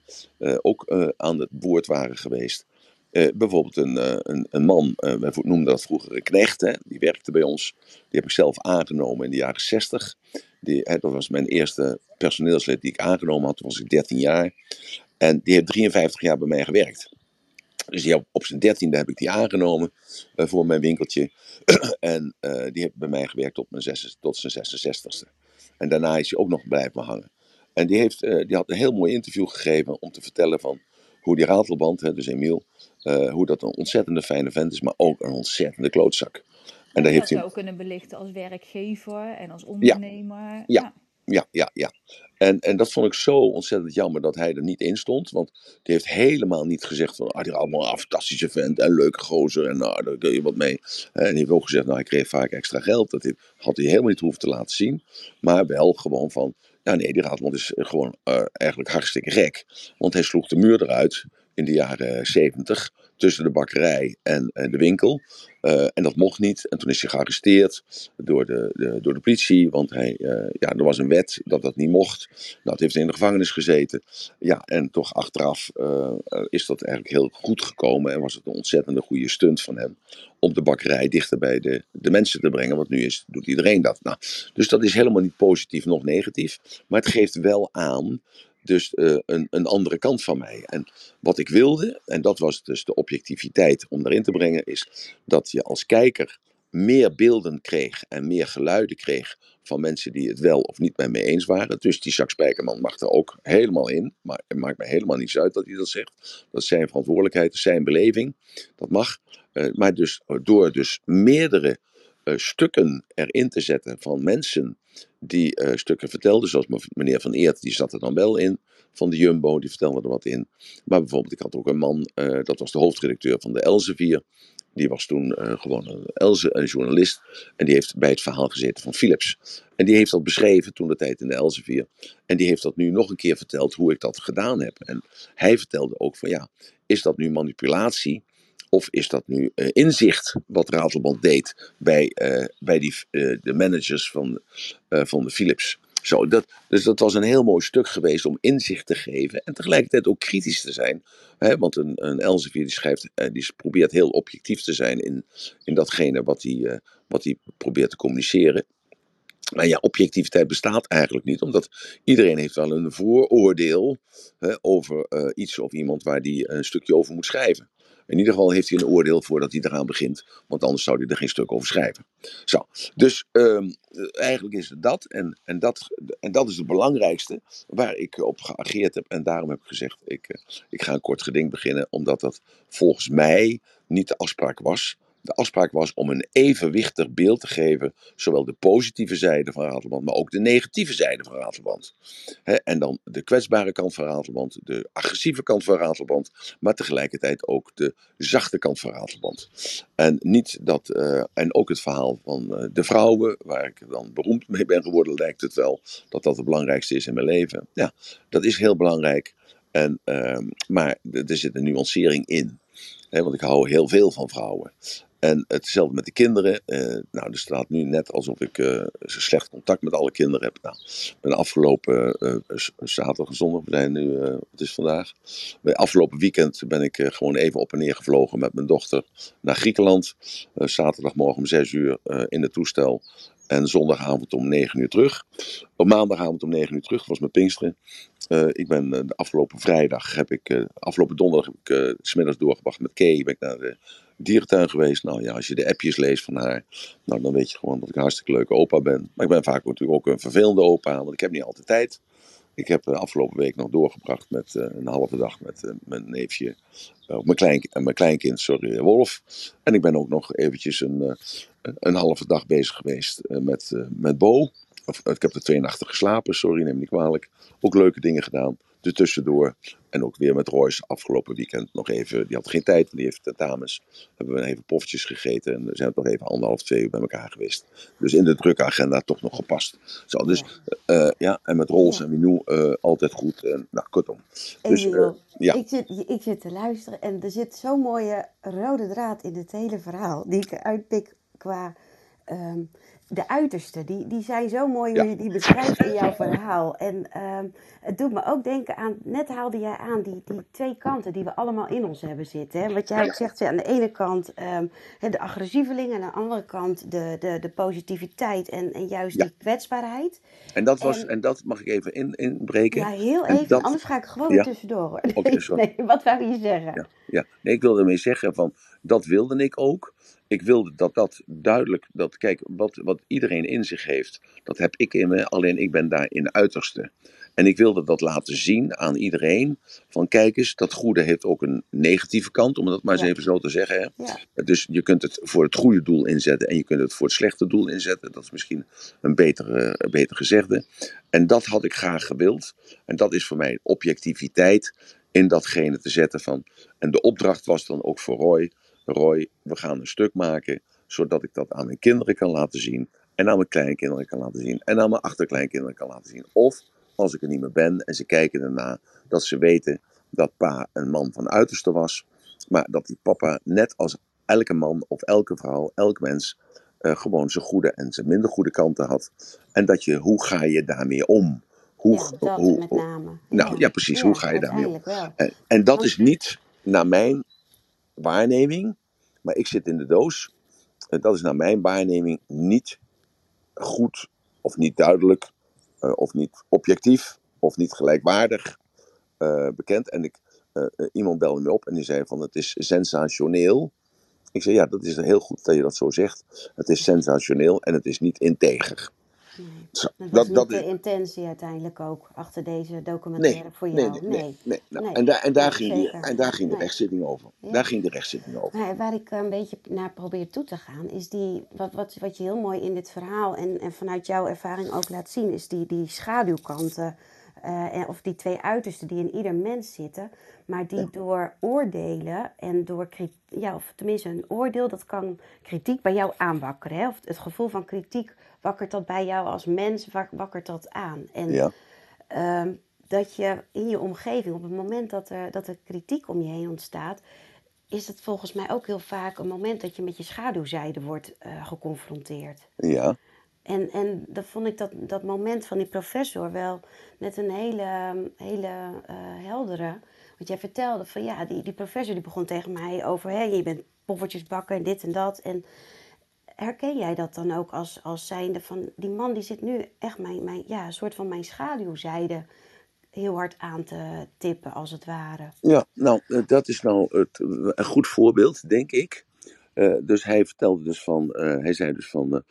ook aan het woord waren geweest. Uh, bijvoorbeeld een, een, een man, wij noemden dat vroeger een knecht, hè, die werkte bij ons. Die heb ik zelf aangenomen in de jaren 60. Die, dat was mijn eerste personeelslid die ik aangenomen had, toen was ik 13 jaar. En die heeft 53 jaar bij mij gewerkt. Dus die, op zijn dertiende heb ik die aangenomen uh, voor mijn winkeltje. en uh, die heeft bij mij gewerkt tot, mijn zes, tot zijn 66ste. En daarna is hij ook nog blijven hangen. En die, heeft, uh, die had een heel mooi interview gegeven om te vertellen van hoe die ratelband, hè, dus Emiel, hoe dat een ontzettende fijne vent is, maar ook een ontzettende klootzak. En daar dat heeft hij, zou ook kunnen belichten als werkgever en als ondernemer. Ja. ja, ja, ja. En, en dat vond ik zo ontzettend jammer dat hij er niet in stond. Want die heeft helemaal niet gezegd van, ah, die allemaal een fantastische vent en leuke gozer en nou, daar kun je wat mee. En hij heeft ook gezegd, nou, hij kreeg vaak extra geld. Dat had hij helemaal niet hoeven te laten zien. Maar wel gewoon van, ja nee, die Raadmond is gewoon eh, eigenlijk hartstikke gek. Want hij sloeg de muur eruit in de jaren zeventig tussen de bakkerij en, en de winkel. Eh, en dat mocht niet. En toen is hij gearresteerd door de, de, door de politie. Want hij, eh, ja, er was een wet dat dat niet mocht. Nou, het heeft in de gevangenis gezeten. Ja, en toch achteraf eh, eh, is dat eigenlijk heel goed gekomen. En was het een ontzettende goede stunt van hem. Om de bakkerij dichter bij de, de mensen te brengen. Want nu is, doet iedereen dat. Nou, dus dat is helemaal niet positief, nog negatief. Maar het geeft wel aan. Dus eh, een, een andere kant van mij. En wat ik wilde, en dat was dus de objectiviteit om daarin te brengen, is dat je als kijker meer beelden kreeg en meer geluiden kreeg van mensen die het wel of niet met me eens waren. Dus die Jacques Spijkerman mag er ook helemaal in, maar het maakt me helemaal niets uit dat hij dat zegt. Dat is zijn verantwoordelijkheid, zijn beleving, dat mag. Eh, maar dus door dus meerdere eh, stukken erin te zetten van mensen die eh, stukken vertelden, zoals me- meneer Van Eert, die zat er dan wel in, van de Jumbo, die vertelde er wat in. Maar bijvoorbeeld, ik had ook een man, eh, dat was de hoofdredacteur van de Elsevier, die was toen eh, gewoon een, Elze, een journalist. En die heeft bij het verhaal gezeten van Philips. En die heeft dat beschreven toen de tijd in de Elsevier. En die heeft dat nu nog een keer verteld hoe ik dat gedaan heb. En hij vertelde ook van ja, is dat nu manipulatie? Of is dat nu eh, inzicht wat Ratelband deed bij, eh, bij die, eh, de managers van, van de Philips? Zo, dat, dus dat was een heel mooi stuk geweest om inzicht te geven en tegelijkertijd ook kritisch te zijn. Hè, want een, een Elsevier die schrijft, die probeert heel objectief te zijn in, in datgene wat hij, eh, wat hij probeert te communiceren. Maar ja, objectiviteit bestaat eigenlijk niet, omdat iedereen heeft wel een vooroordeel hè, over iets of iemand waar die een stukje over moet schrijven. In ieder geval heeft hij een oordeel voordat hij eraan begint, want anders zou hij er geen stuk over schrijven. Zo, dus ehm, eigenlijk is het dat en, en dat, en dat is het belangrijkste waar ik op geageerd heb. En daarom heb ik gezegd, ik, eh, ik ga een kort geding beginnen, omdat dat volgens mij niet de afspraak was. De afspraak was om een evenwichtig beeld te geven, zowel de positieve zijde van Ratelband, maar ook de negatieve zijde van Ratelband. En dan de kwetsbare kant van Ratelband, de agressieve kant van Ratelband, maar tegelijkertijd ook de zachte kant van Ratelband. En, niet dat, eh, en ook het verhaal van eh, de vrouwen, waar ik dan beroemd mee ben geworden, lijkt het wel dat dat het belangrijkste is in mijn leven. Ja, dat is heel belangrijk. En, ehm, maar er zit een nuancering in. Want ik hou heel veel van vrouwen. En hetzelfde met de kinderen. Uh, nou, er staat nu net alsof ik uh, slecht contact met alle kinderen heb. Nou, ben afgelopen uh, zaterdag en zondag, we zijn nu, het is vandaag. Bij afgelopen weekend ben ik gewoon even op en neer gevlogen met mijn dochter naar Griekenland. zaterdagmorgen om 6 uur in het toestel. En zondagavond om 9 uur terug. Op maandagavond om 9 uur terug, was mijn Pinksteren. Ik ben de afgelopen vrijdag, heb ik, afgelopen donderdag heb ik uh, smiddags doorgebracht met Kay. Ben ik naar de dierentuin geweest. Nou ja, als je de appjes leest van haar, nou, dan weet je gewoon dat ik een hartstikke leuke opa ben. Maar ik ben vaak natuurlijk ook een vervelende opa, want ik heb niet altijd tijd. Ik heb de afgelopen week nog doorgebracht met uh, een halve dag met uh, mijn neefje, uh, mijn, mijn kleinkind, sorry, Wolf. En ik ben ook nog eventjes een, een halve dag bezig geweest met, met Bo. Of, ik heb er twee nachten geslapen, sorry, neem me niet kwalijk. Ook leuke dingen gedaan er tussendoor. En ook weer met Royce afgelopen weekend nog even. Die had geen tijd, die heeft tentamens. Hebben we even poffertjes gegeten en zijn we nog even anderhalf, twee uur bij elkaar geweest. Dus in de drukke agenda toch nog gepast. Zo, dus ja, uh, ja en met Rolls ja. en Minou uh, altijd goed. Uh, nou, kortom. Dus, ja. ik, zit, ik zit te luisteren en er zit zo'n mooie rode draad in het hele verhaal. Die ik uitpik qua. Um, de uitersten, die, die zijn zo mooi hoe je die beschrijft in jouw verhaal. En um, het doet me ook denken aan, net haalde jij aan, die, die twee kanten die we allemaal in ons hebben zitten. Hè? Wat jij ook zegt, aan de ene kant um, de agressieveling en aan de andere kant de, de, de positiviteit en, en juist ja. die kwetsbaarheid. En dat, was, en, en, dat mag ik even in, inbreken. Ja, heel even, dat, anders ga ik gewoon ja. tussendoor. Hoor. Nee, wat wou je zeggen? Ja, ja. Nee, ik wilde ermee zeggen van, dat wilde ik ook ik wilde dat dat duidelijk, dat kijk, wat, wat iedereen in zich heeft, dat heb ik in me, alleen ik ben daar in de uiterste. En ik wilde dat laten zien aan iedereen. Van kijk eens, dat goede heeft ook een negatieve kant, om dat maar eens even zo te zeggen. Hè? Ja. Dus je kunt het voor het goede doel inzetten en je kunt het voor het slechte doel inzetten. Dat is misschien een betere, een beter gezegde. En dat had ik graag gewild. En dat is voor mij objectiviteit in datgene te zetten van. En de opdracht was dan ook voor Roy Roy, we gaan een stuk maken, zodat ik dat aan mijn kinderen kan laten zien. En aan mijn kleinkinderen kan laten zien. En aan mijn achterkleinkinderen kan laten zien. Of, als ik er niet meer ben en ze kijken erna, dat ze weten dat pa een man van uiterste was. Maar dat die papa, net als elke man of elke vrouw, elk mens, uh, gewoon zijn goede en zijn minder goede kanten had. En dat je, hoe ga je daarmee om? Hoe, ja, dat hoe, met name. Nou ja, precies, hoe ga je daarmee om? En, en, dat is niet, naar mijn waarneming, maar ik zit in de doos. Dat is naar mijn waarneming niet goed of niet duidelijk uh, of niet objectief of niet gelijkwaardig uh, bekend. En ik, uh, iemand belde me op en die zei van het is sensationeel. Ik zei ja, dat is heel goed dat je dat zo zegt. Het is sensationeel en het is niet integer. Nee. Zo, dat, dat, dat is de intentie uiteindelijk ook achter deze documentaire nee, voor jou. Nee, nee, nee. nee, nou, nee. En, daar, en, daar ging die, en daar ging de rechtszitting over. Ja. Daar ging de rechtszitting over. Waar ik een beetje naar probeer toe te gaan, is die, wat, wat, wat je heel mooi in dit verhaal en, en vanuit jouw ervaring ook laat zien, is die, die schaduwkanten. Uh, of die twee uitersten die in ieder mens zitten, maar die ja. door oordelen en door ja, of tenminste een oordeel, dat kan kritiek bij jou aanwakkeren. Hè? Of het gevoel van kritiek wakkert dat bij jou als mens, wakkert dat aan. En ja. um, dat je in je omgeving, op het moment dat er, dat er kritiek om je heen ontstaat, is het volgens mij ook heel vaak een moment dat je met je schaduwzijde wordt uh, geconfronteerd. Ja. En, en dat vond ik dat, dat moment van die professor wel net een hele, hele uh, heldere. Want jij vertelde van ja, die, die professor die begon tegen mij over, hé, je bent poffertjes bakken en dit en dat. En herken jij dat dan ook als, als zijnde van die man die zit nu echt mijn, mijn ja, een soort van mijn schaduwzijde heel hard aan te tippen, als het ware. Ja, nou, eh, dat is nou het, een goed voorbeeld, denk ik. Uh, dus hij vertelde dus van, uh, hij zei dus van,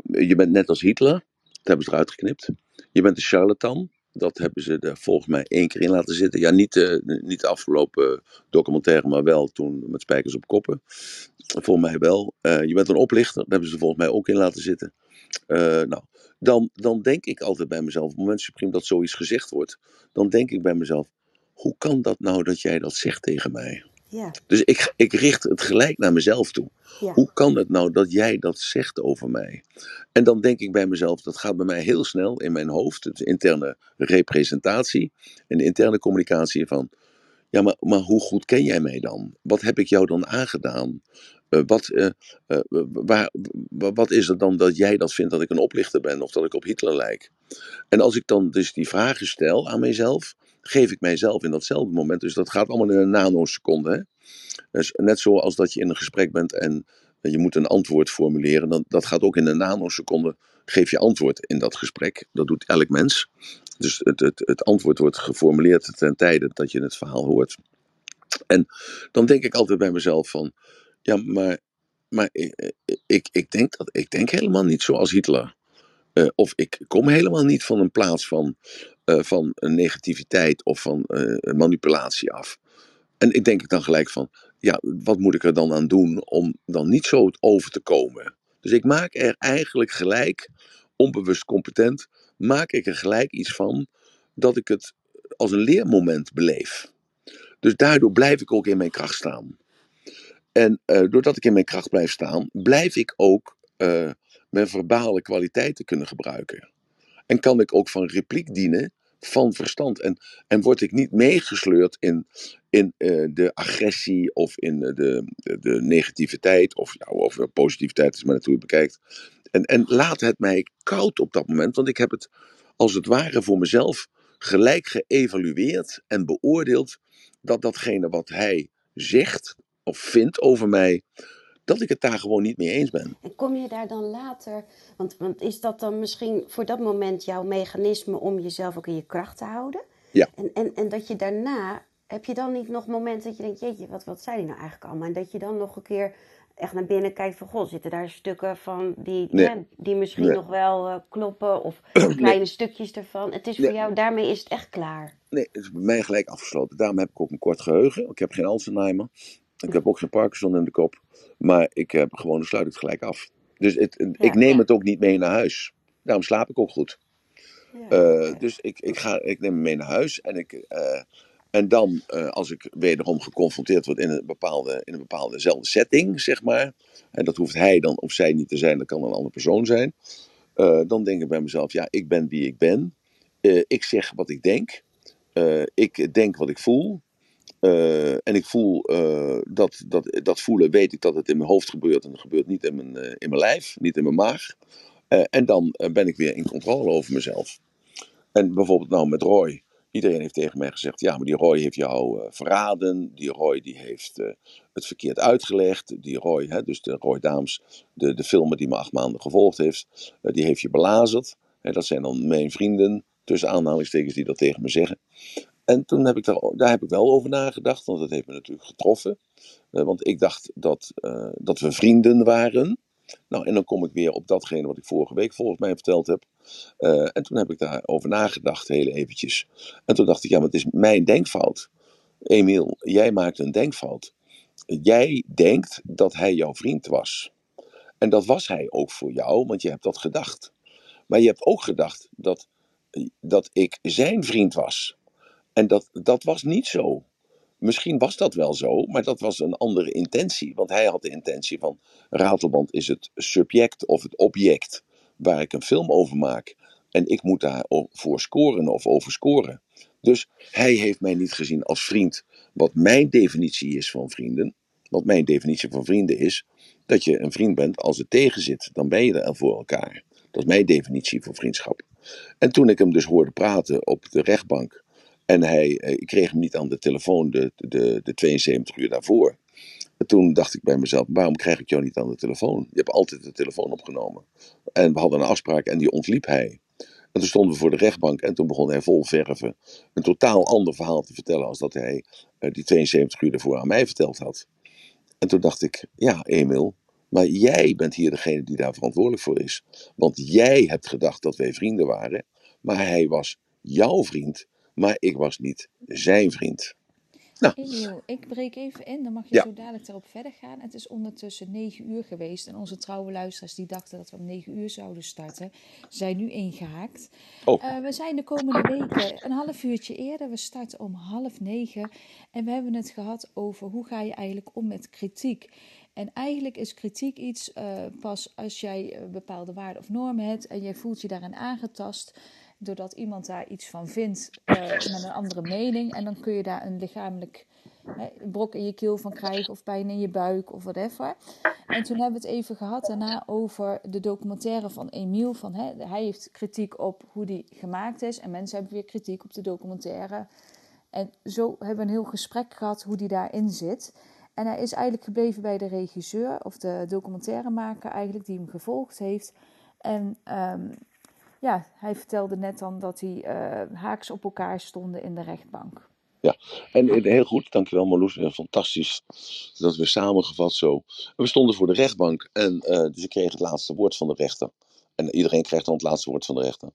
je bent net als Hitler, dat hebben ze eruit geknipt. Je bent een charlatan, dat hebben ze er volgens mij één keer in laten zitten. Ja, niet, uh, niet de afgelopen documentaire, maar wel toen met Spijkers op Koppen. Volgens mij wel. Uh, je bent een oplichter, daar hebben ze volgens mij ook in laten zitten. Nou, dan, dan denk ik altijd bij mezelf, op het moment supreme dat zoiets gezegd wordt, dan denk ik bij mezelf, hoe kan dat nou dat jij dat zegt tegen mij? Ja. Dus ik, ik richt het gelijk naar mezelf toe. Ja. Hoe kan het nou dat jij dat zegt over mij? En dan denk ik bij mezelf, dat gaat bij mij heel snel in mijn hoofd, de interne representatie en de interne communicatie van, ja, maar, maar hoe goed ken jij mij dan? Wat heb ik jou dan aangedaan? wat, waar, wat is het dan dat jij dat vindt dat ik een oplichter ben of dat ik op Hitler lijk? En als ik dan dus die vragen stel aan mijzelf, geef ik mijzelf in datzelfde moment. Dus dat gaat allemaal in een nanoseconde. Hè? Dus net zoals dat je in een gesprek bent en je moet een antwoord formuleren, dan, dat gaat ook in een nanoseconde. Geef je antwoord in dat gesprek. Dat doet elk mens. Dus het, het, het antwoord wordt geformuleerd ten tijde dat je het verhaal hoort. En dan denk ik altijd bij mezelf van, ja, maar, maar ik, ik, ik, denk, dat, ik denk helemaal niet zoals Hitler. Uh, of ik kom helemaal niet van een plaats van, van negativiteit of van uh, manipulatie af. En ik denk ik dan gelijk van, ja, wat moet ik er dan aan doen om dan niet zo over te komen? Dus ik maak er eigenlijk gelijk, onbewust competent, maak ik er gelijk iets van dat ik het als een leermoment beleef. Dus daardoor blijf ik ook in mijn kracht staan. En uh, doordat ik in mijn kracht blijf staan, blijf ik ook mijn verbale kwaliteiten kunnen gebruiken. En kan ik ook van repliek dienen van verstand. En, en word ik niet meegesleurd in, in uh, de agressie of in de, de, de negativiteit, of, ja, of positiviteit is maar natuurlijk bekijkt. En, en laat het mij koud op dat moment, want ik heb het als het ware voor mezelf gelijk geëvalueerd en beoordeeld dat datgene wat hij zegt of vindt over mij, dat ik het daar gewoon niet mee eens ben. En kom je daar dan later, want, want is dat dan misschien voor dat moment jouw mechanisme om jezelf ook in je kracht te houden? Ja. En, en, en dat je daarna, heb je dan niet nog momenten dat je denkt, jeetje, wat, wat zei hij nou eigenlijk allemaal? En dat je dan nog een keer echt naar binnen kijkt van, god, zitten daar stukken van die, Nee. ja, die misschien Nee. nog wel eh, kloppen of kleine stukjes ervan. Het is voor jou, daarmee is het echt klaar. Nee, het is bij mij gelijk afgesloten. Daarom heb ik ook een kort geheugen. Ik heb geen Alzheimer. Ik heb ook geen Parkinson in de kop. Maar ik heb gewoon, dan sluit het gelijk af. Dus het, ik neem ja. het ook niet mee naar huis. Daarom slaap ik ook goed. Ja, Eh, dus ik, ik, ga, ik neem hem mee naar huis. En, ik, eh, en dan, eh, als ik wederom geconfronteerd word in een bepaalde, in een bepaaldezelfde setting, zeg maar. En dat hoeft hij dan of zij niet te zijn, dat kan een andere persoon zijn. dan denk ik bij mezelf, ja, ik ben wie ik ben. Ik zeg wat ik denk. Ik denk wat ik voel. Eh, en ik voel eh, dat, dat, dat voelen, weet ik dat het in mijn hoofd gebeurt. En het gebeurt niet in mijn, eh, in mijn lijf, niet in mijn maag. En dan ben ik weer in controle over mezelf. En bijvoorbeeld nou met Roy. Iedereen heeft tegen mij gezegd, ja, maar die Roy heeft jou verraden. Die Roy die heeft het verkeerd uitgelegd. Die Roy, hè, dus de Roy Daams, de, de filmer die me acht maanden gevolgd heeft, die heeft je belazerd. Hè, dat zijn dan mijn vrienden, tussen aanhalingstekens, die dat tegen me zeggen. En toen heb ik daar, daar heb ik wel over nagedacht, want dat heeft me natuurlijk getroffen. Eh, want ik dacht dat, eh, dat we vrienden waren. Nou, en dan kom ik weer op datgene wat ik vorige week volgens mij verteld heb. Eh, en toen heb ik daarover nagedacht, heel eventjes. En toen dacht ik, ja, maar het is mijn denkfout. Emiel, jij maakt een denkfout. Jij denkt dat hij jouw vriend was. En dat was hij ook voor jou, want je hebt dat gedacht. Maar je hebt ook gedacht dat, dat ik zijn vriend was. En dat, dat was niet zo. Misschien was dat wel zo, maar dat was een andere intentie. Want hij had de intentie van: Ratelband is het subject of het object waar ik een film over maak. En ik moet daarvoor scoren of over scoren. Dus hij heeft mij niet gezien als vriend. Wat mijn definitie is van vrienden. Wat mijn definitie van vrienden is. Dat je een vriend bent als het tegenzit. Dan ben je er voor elkaar. Dat is mijn definitie voor vriendschap. En toen ik hem dus hoorde praten op de rechtbank. En hij, eh, ik kreeg hem niet aan de telefoon de, de, de 72 uur daarvoor. En toen dacht ik bij mezelf, waarom krijg ik jou niet aan de telefoon? Je hebt altijd de telefoon opgenomen. En we hadden een afspraak en die ontliep hij. En toen stonden we voor de rechtbank en toen begon hij vol verven een totaal ander verhaal te vertellen als dat hij eh, die 72 uur ervoor aan mij verteld had. En toen dacht ik, ja Emil, maar jij bent hier degene die daar verantwoordelijk voor is. Want jij hebt gedacht dat wij vrienden waren, maar hij was jouw vriend, maar ik was niet zijn vriend. Nou, ik breek even in, dan mag je Ja. zo dadelijk erop verder gaan. Het is ondertussen 9 uur geweest en onze trouwe luisteraars die dachten dat we om 9 uur zouden starten, zijn nu ingehaakt. oh, Eh, we zijn de komende weken een half uurtje eerder. We starten om half negen. En we hebben het gehad over hoe ga je eigenlijk om met kritiek. En eigenlijk is kritiek iets eh, pas als jij eh, bepaalde waarden of normen hebt en jij voelt je daarin aangetast. Doordat iemand daar iets van vindt eh, met een andere mening. En dan kun je daar een lichamelijk brok in je keel van krijgen of pijn in je buik of whatever. En toen hebben we het even gehad daarna over de documentaire van Emiel. Van, hè, hij heeft kritiek op hoe die gemaakt is en mensen hebben weer kritiek op de documentaire. En zo hebben we een heel gesprek gehad hoe die daarin zit. En hij is eigenlijk gebleven bij de regisseur of de documentairemaker eigenlijk die hem gevolgd heeft. En um, ja, hij vertelde net dan dat hij uh, haaks op elkaar stonden in de rechtbank. Ja, en heel goed, dankjewel Marloes. Fantastisch dat we samengevat zo. We stonden voor de rechtbank en uh, dus ik kreeg het laatste woord van de rechter. En iedereen krijgt dan het laatste woord van de rechter.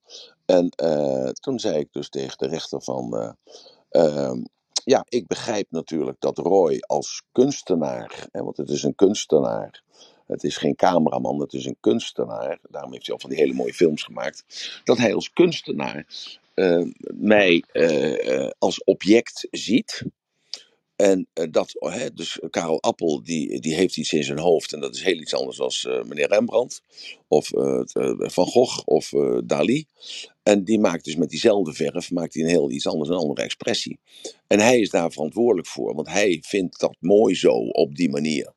En uh, toen zei ik dus tegen de rechter van... Ehm, ja, ik begrijp natuurlijk dat Roy als kunstenaar, hè, want het is een kunstenaar, het is geen cameraman, het is een kunstenaar. Daarom heeft hij al van die hele mooie films gemaakt. Dat hij als kunstenaar uh, mij uh, als object ziet. En dat, dus Karel Appel, die, die heeft iets in zijn hoofd. En dat is heel iets anders dan meneer Rembrandt. Of Van Gogh of Dali. En die maakt dus met diezelfde verf maakt hij een heel iets anders, een andere expressie. En hij is daar verantwoordelijk voor, want hij vindt dat mooi zo op die manier.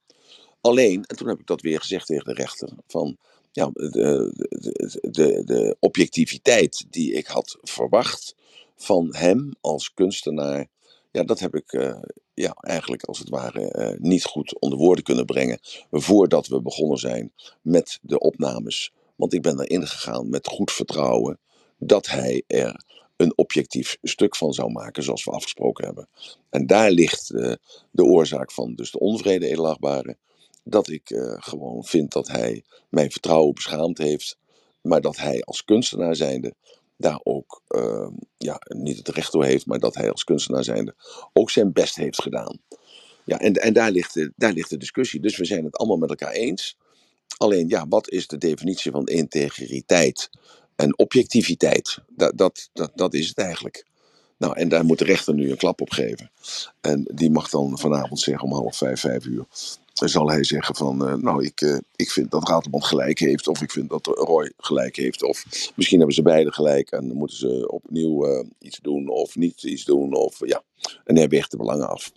Alleen, en toen heb ik dat weer gezegd tegen de rechter, van ja, de, de, de, de objectiviteit die ik had verwacht van hem als kunstenaar, ja, dat heb ik uh, ja, eigenlijk als het ware uh, niet goed onder woorden kunnen brengen voordat we begonnen zijn met de opnames. Want ik ben erin gegaan met goed vertrouwen dat hij er een objectief stuk van zou maken, zoals we afgesproken hebben. En daar ligt uh, de oorzaak van dus de onvrede edelachtbare dat ik uh, gewoon vind dat hij mijn vertrouwen beschaamd heeft. Maar dat hij als kunstenaar zijnde daar ook uh, ja, niet het recht door heeft, maar dat hij als kunstenaar zijnde ook zijn best heeft gedaan. Ja, en, en daar, ligt de, daar ligt de discussie. Dus we zijn het allemaal met elkaar eens. Alleen, ja, wat is de definitie van integriteit en objectiviteit? Dat, dat, dat, dat is het eigenlijk. Nou, en daar moet de rechter nu een klap op geven. En die mag dan vanavond zeggen om half vijf, vijf uur zal hij zeggen van, uh, nou, ik, uh, ik vind dat Raterband gelijk heeft, of ik vind dat Roy gelijk heeft, of misschien hebben ze beide gelijk en dan moeten ze opnieuw uh, iets doen of niet iets doen, of ja, en hij weegt de belangen af.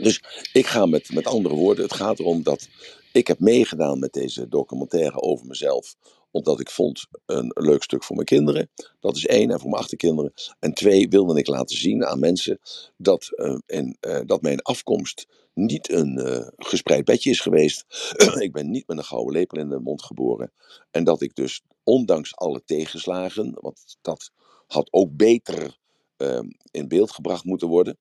Dus ik ga met, met andere woorden, het gaat erom dat ik heb meegedaan met deze documentaire over mezelf, omdat ik vond een leuk stuk voor mijn kinderen. Dat is één, en voor mijn achterkinderen. En twee, wilde ik laten zien aan mensen dat, en, uh, dat mijn afkomst niet een uh, gespreid bedje is geweest. ik ben niet met een gouden lepel in de mond geboren. En dat ik dus, ondanks alle tegenslagen, want dat had ook beter ehm, in beeld gebracht moeten worden.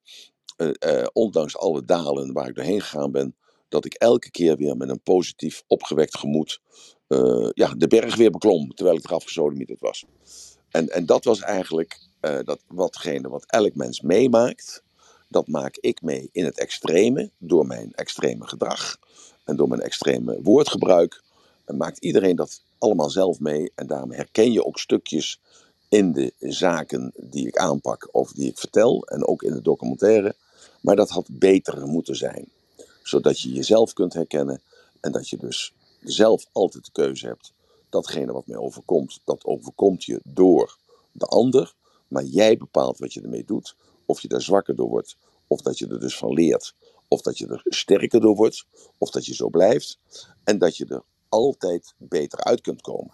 ondanks alle dalen waar ik doorheen gegaan ben, dat ik elke keer weer met een positief opgewekt gemoed uh, ja, de berg weer beklom, terwijl ik eraf gesodemieterd was. En, en dat was eigenlijk uh, dat, watgene wat elk mens meemaakt, dat maak ik mee in het extreme, door mijn extreme gedrag en door mijn extreme woordgebruik. En maakt iedereen dat allemaal zelf mee en daarom herken je ook stukjes in de zaken die ik aanpak of die ik vertel en ook in de documentaire. Maar dat had beter moeten zijn, zodat je jezelf kunt herkennen en dat je dus zelf altijd de keuze hebt. Datgene wat mij overkomt, dat overkomt je door de ander. Maar jij bepaalt wat je ermee doet. Of je daar zwakker door wordt, of dat je er dus van leert. Of dat je er sterker door wordt, of dat je zo blijft. En dat je er altijd beter uit kunt komen.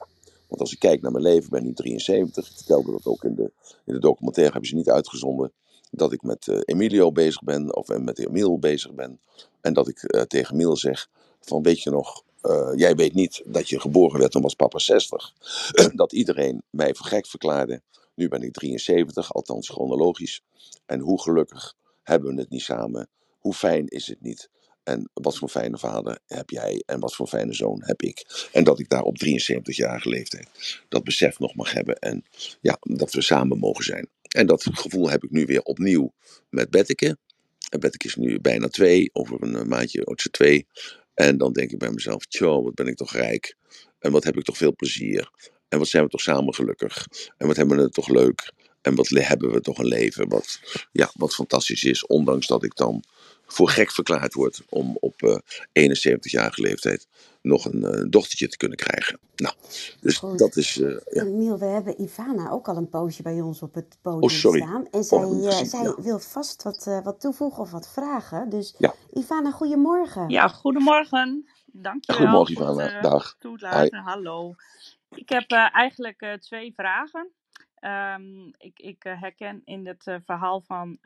Want als ik kijk naar mijn leven, ben ik nu 73. Ik vertelde dat ook in de, in de documentaire, hebben ze niet uitgezonden. Dat ik met uh, Emilio bezig ben, of met Emil bezig ben. En dat ik uh, tegen Emil zeg: van weet je nog, uh, jij weet niet dat je geboren werd, toen was papa 60. dat iedereen mij voor gek verklaarde. Nu ben ik 73, althans chronologisch. En hoe gelukkig hebben we het niet samen? Hoe fijn is het niet? En wat voor fijne vader heb jij en wat voor fijne zoon heb ik? En dat ik daar op 73-jarige leeftijd dat besef nog mag hebben. En ja, dat we samen mogen zijn. En dat gevoel heb ik nu weer opnieuw met Betteke. En Betteke is nu bijna twee, over een maandje, ze twee. En dan denk ik bij mezelf, tjo, wat ben ik toch rijk. En wat heb ik toch veel plezier. En wat zijn we toch samen gelukkig. En wat hebben we het toch leuk. En wat hebben we toch een leven wat, ja, wat fantastisch is. Ondanks dat ik dan voor gek verklaard wordt om op 71-jarige leeftijd nog een dochtertje te kunnen krijgen. Nou, dus dat is. Uh, ja. Emiel, we hebben Ivana ook al een poosje bij ons op het podium oh, staan. En zij, oh, zij wil vast wat, wat toevoegen of wat vragen. Dus ja. Ivana, goedemorgen. Ja, goedemorgen. Dankjewel. Goedemorgen, Ivana. Uh, Dag. Toelaten. Hallo. Ik heb eigenlijk twee vragen. Um, ik, ik herken in het verhaal van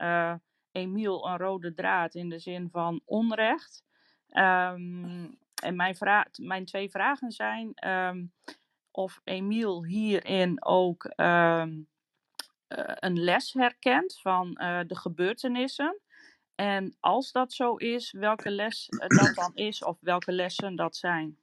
Emiel een rode draad in de zin van onrecht. Um, en mijn, mijn twee vragen zijn um, of Emiel hierin ook um, uh, een les herkent van uh, de gebeurtenissen. En als dat zo is, welke les dat dan is of welke lessen dat zijn.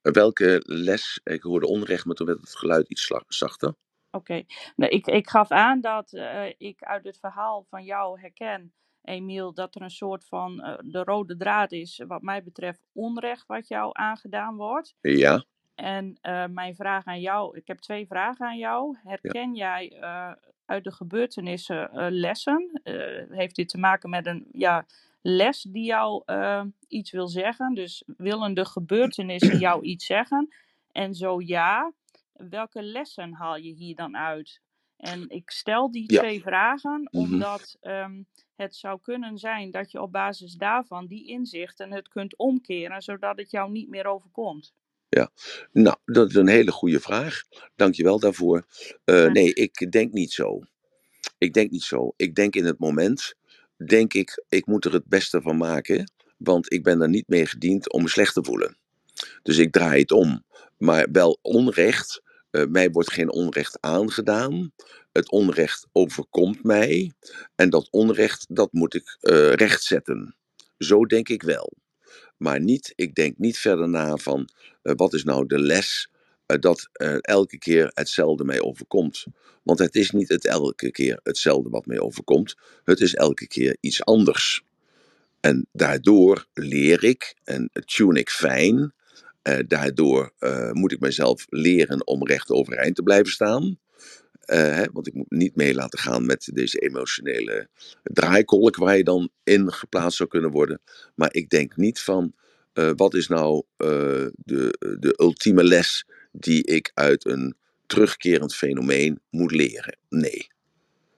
Welke les? Ik hoorde onrecht, maar toen werd het geluid iets zachter. Oké, okay. ik, ik gaf aan dat uh, ik uit het verhaal van jou herken Emiel, dat er een soort van uh, de rode draad is, wat mij betreft, onrecht wat jou aangedaan wordt. Ja. En uh, mijn vraag aan jou, ik heb twee vragen aan jou. Herken ja. jij uit de gebeurtenissen lessen? heeft dit te maken met een ja, les die jou iets wil zeggen? Dus willen de gebeurtenissen jou iets zeggen? En zo ja, welke lessen haal je hier dan uit? En ik stel die ja. twee vragen mhm. omdat um, het zou kunnen zijn dat je op basis daarvan die inzichten het kunt omkeren, zodat het jou niet meer overkomt. Ja, nou, dat is een hele goede vraag. Dankjewel daarvoor. Uh, nee, ik denk niet zo. Ik denk niet zo. Ik denk in het moment, denk ik, ik moet er het beste van maken, want ik ben er niet mee gediend om me slecht te voelen. Dus ik draai het om. Maar wel onrecht uh, mij wordt geen onrecht aangedaan. Het onrecht overkomt mij. En dat onrecht, dat moet ik uh, rechtzetten. Zo denk ik wel. Maar niet, ik denk niet verder na van uh, wat is nou de les dat elke keer hetzelfde mij overkomt. Want het is niet het elke keer hetzelfde wat mij overkomt. Het is elke keer iets anders. En daardoor leer ik en tune ik fijn uh, daardoor uh, moet ik mezelf leren om recht overeind te blijven staan. Uh, hè, want ik moet niet mee laten gaan met deze emotionele draaikolk waar je dan in geplaatst zou kunnen worden. Maar ik denk niet van wat is nou de, de ultieme les die ik uit een terugkerend fenomeen moet leren. Nee,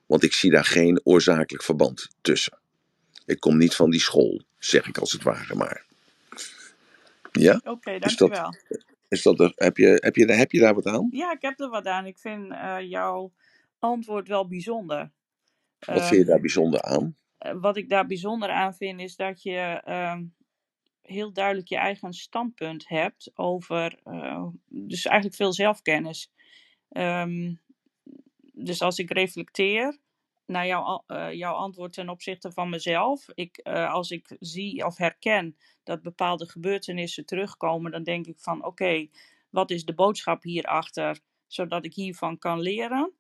want ik zie daar geen oorzakelijk verband tussen. Ik kom niet van die school, zeg ik als het ware maar. Ja? Oké, okay, dankjewel. Is dat, is dat er, heb, je, heb, je, heb je daar wat aan? Ja, ik heb er wat aan. Ik vind uh, jouw antwoord wel bijzonder. Wat uh, vind je daar bijzonder aan? Uh, wat ik daar bijzonder aan vind is dat je uh, heel duidelijk je eigen standpunt hebt over, eh, dus eigenlijk veel zelfkennis. Um, dus als ik reflecteer, naar jouw, uh, jouw antwoord ten opzichte van mezelf. Ik, uh, als ik zie of herken dat bepaalde gebeurtenissen terugkomen, dan denk ik van oké, wat is de boodschap hierachter, zodat ik hiervan kan leren.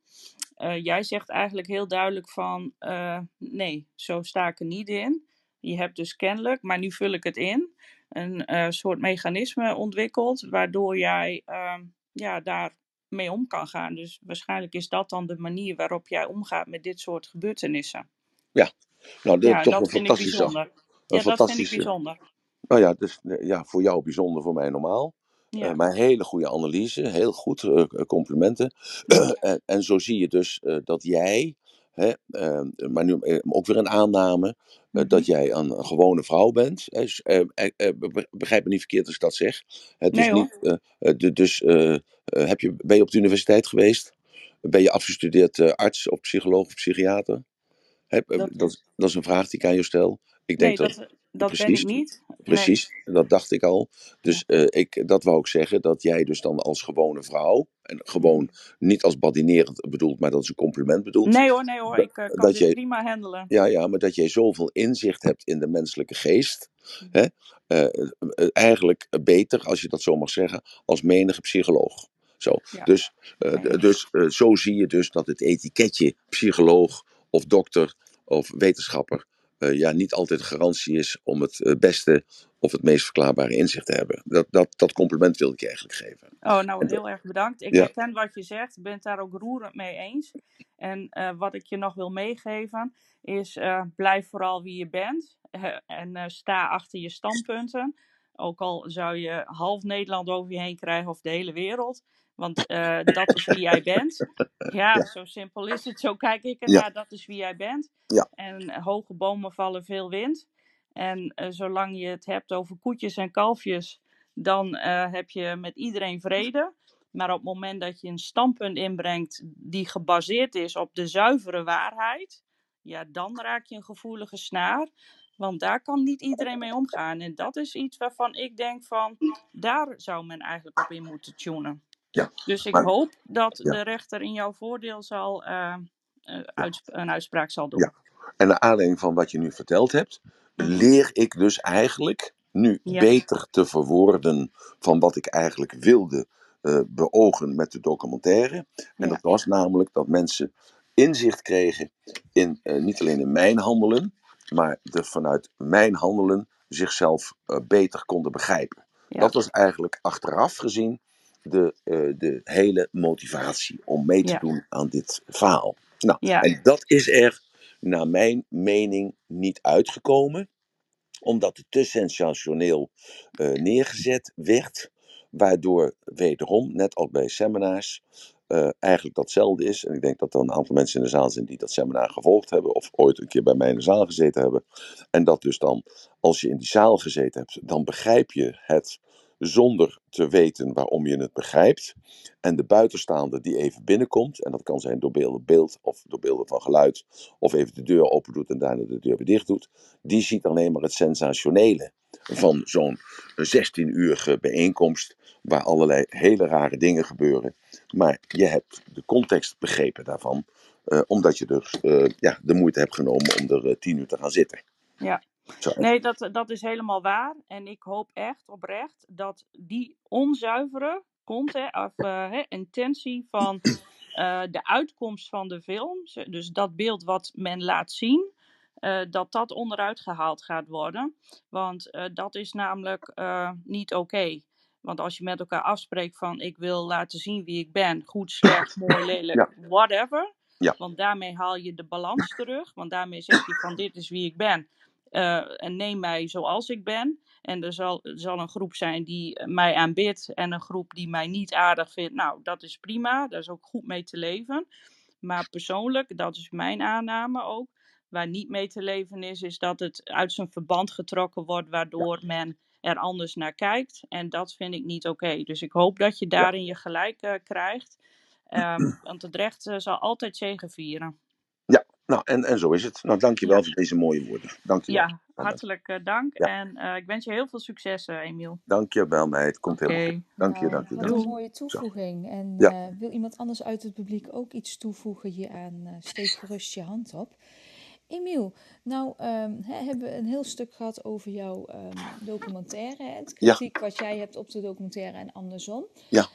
Uh, jij zegt eigenlijk heel duidelijk van nee, zo sta ik er niet in. Je hebt dus kennelijk, maar nu vul ik het in, een soort mechanisme ontwikkeld waardoor jij ehm, ja, daar mee om kan gaan. Dus waarschijnlijk is dat dan de manier waarop jij omgaat met dit soort gebeurtenissen. Ja, nou, dat, ja, toch dat een vind ik bijzonder. Ja, dat vind ik bijzonder. Nou ja, dus, ja, voor jou bijzonder, voor mij normaal. Ja. Uh, maar hele goede analyse, heel goed, uh, complimenten. en, en, zo zie je dus uh, dat jij, hè, maar nu ook weer een aanname, mm-hmm. dat jij een, een, gewone vrouw bent. begrijp me niet verkeerd als ik dat zeg. Het nee, is niet, dus eh, heb je, ben je op de universiteit geweest? Ben je afgestudeerd arts of psycholoog of psychiater? Dat, dat, dat, is een vraag die ik aan je stel. Ik denk nee, dat, dat, dat precies, ben ik niet. Precies, nee. dat dacht ik al. Dus uh, ik, dat wou ik zeggen, dat jij dus dan als gewone vrouw, en gewoon niet als badinerend bedoeld, maar dat is een compliment bedoeld. Nee hoor, nee hoor, ik uh, kan dit prima handelen. Ja, ja, maar dat jij zoveel inzicht hebt in de menselijke geest, mm. hè, uh, eigenlijk beter, als je dat zo mag zeggen, als menige psycholoog. Zo. Dus, dus zo zie je dus dat het etiketje psycholoog of dokter of wetenschapper ja, niet altijd garantie is om het beste of het meest verklaarbare inzicht te hebben. Dat, dat, dat compliment wilde ik je eigenlijk geven. Oh, nou heel erg bedankt. Ik herken wat je zegt, ben het daar ook roerend mee eens. En wat ik je nog wil meegeven is, blijf vooral wie je bent en sta achter je standpunten. Ook al zou je half Nederland over je heen krijgen of de hele wereld. Want uh, dat is wie jij bent. Ja, zo simpel is het. Zo kijk ik ernaar. Ja. Dat is wie jij bent. Ja. En hoge bomen vallen veel wind. En uh, zolang je het hebt over koetjes en kalfjes, dan uh, heb je met iedereen vrede. Maar op het moment dat je een standpunt inbrengt die gebaseerd is op de zuivere waarheid, ja, dan raak je een gevoelige snaar. Want daar kan niet iedereen mee omgaan. En dat is iets waarvan ik denk van, daar zou men eigenlijk op in moeten tunen. Ja, dus ik hoop dat de rechter in jouw voordeel zal, uh, uh, uits een uitspraak zal doen. Ja, en naar aanleiding van wat je nu verteld hebt, leer ik dus eigenlijk nu ja. beter te verwoorden van wat ik eigenlijk wilde uh, beogen met de documentaire. En dat was namelijk dat mensen inzicht kregen in niet alleen in mijn handelen, maar de vanuit mijn handelen zichzelf beter konden begrijpen. Dat was eigenlijk achteraf gezien de, uh, de hele motivatie om mee te ja. doen aan dit verhaal. Nou, ja. en dat is er naar mijn mening niet uitgekomen, omdat het te sensationeel uh, neergezet werd, waardoor wederom, net als bij seminars, uh, eigenlijk datzelfde is. En ik denk dat er een aantal mensen in de zaal zijn die dat seminar gevolgd hebben, of ooit een keer bij mij in de zaal gezeten hebben. En dat dus dan, als je in die zaal gezeten hebt, dan begrijp je het zonder te weten waarom je het begrijpt. En de buitenstaande die even binnenkomt, en dat kan zijn door beelden beeld of door beelden van geluid, of even de deur open doet en daarna de deur weer dicht doet, die ziet alleen maar het sensationele van zo'n 16-urige bijeenkomst, waar allerlei hele rare dingen gebeuren. Maar je hebt de context begrepen daarvan, uh, omdat je dus uh, ja, de moeite hebt genomen om er uh, tien uur te gaan zitten. Ja. Nee, dat, dat is helemaal waar. En ik hoop echt oprecht dat die onzuivere content, of, hè, intentie van de uitkomst van de film, dus dat beeld wat men laat zien, uh, dat dat onderuit gehaald gaat worden. Want dat is namelijk niet oké. Okay. Want als je met elkaar afspreekt van ik wil laten zien wie ik ben, goed, slecht, mooi, lelijk, ja. whatever. Ja. Want daarmee haal je de balans terug. Want daarmee zeg je van dit is wie ik ben. En neem mij zoals ik ben. En er zal, er zal een groep zijn die mij aanbidt en een groep die mij niet aardig vindt. Nou, dat is prima. Daar is ook goed mee te leven. Maar persoonlijk, dat is mijn aanname ook waar niet mee te leven is, is dat het uit zijn verband getrokken wordt, waardoor ja. men er anders naar kijkt. En dat vind ik niet oké. Okay. Dus ik hoop dat je daarin je gelijk uh, krijgt. Um, want het recht uh, zal altijd zegevieren. Nou en, en zo is het. Nou, dankjewel ja. voor deze mooie woorden. Dankjewel. Ja, hartelijk uh, dank. En ik wens je heel veel succes, Emiel. Dankjewel, meid. Het komt okay. helemaal goed. Dank je, dank je. Wat een mooie toevoeging. Zo. En ja. wil iemand anders uit het publiek ook iets toevoegen hieraan? steek gerust je hand op. Emiel, nou um, he, hebben we een heel stuk gehad over jouw um, documentaire. Hè? Het kritiek ja. wat jij hebt op de documentaire en andersom. Ja.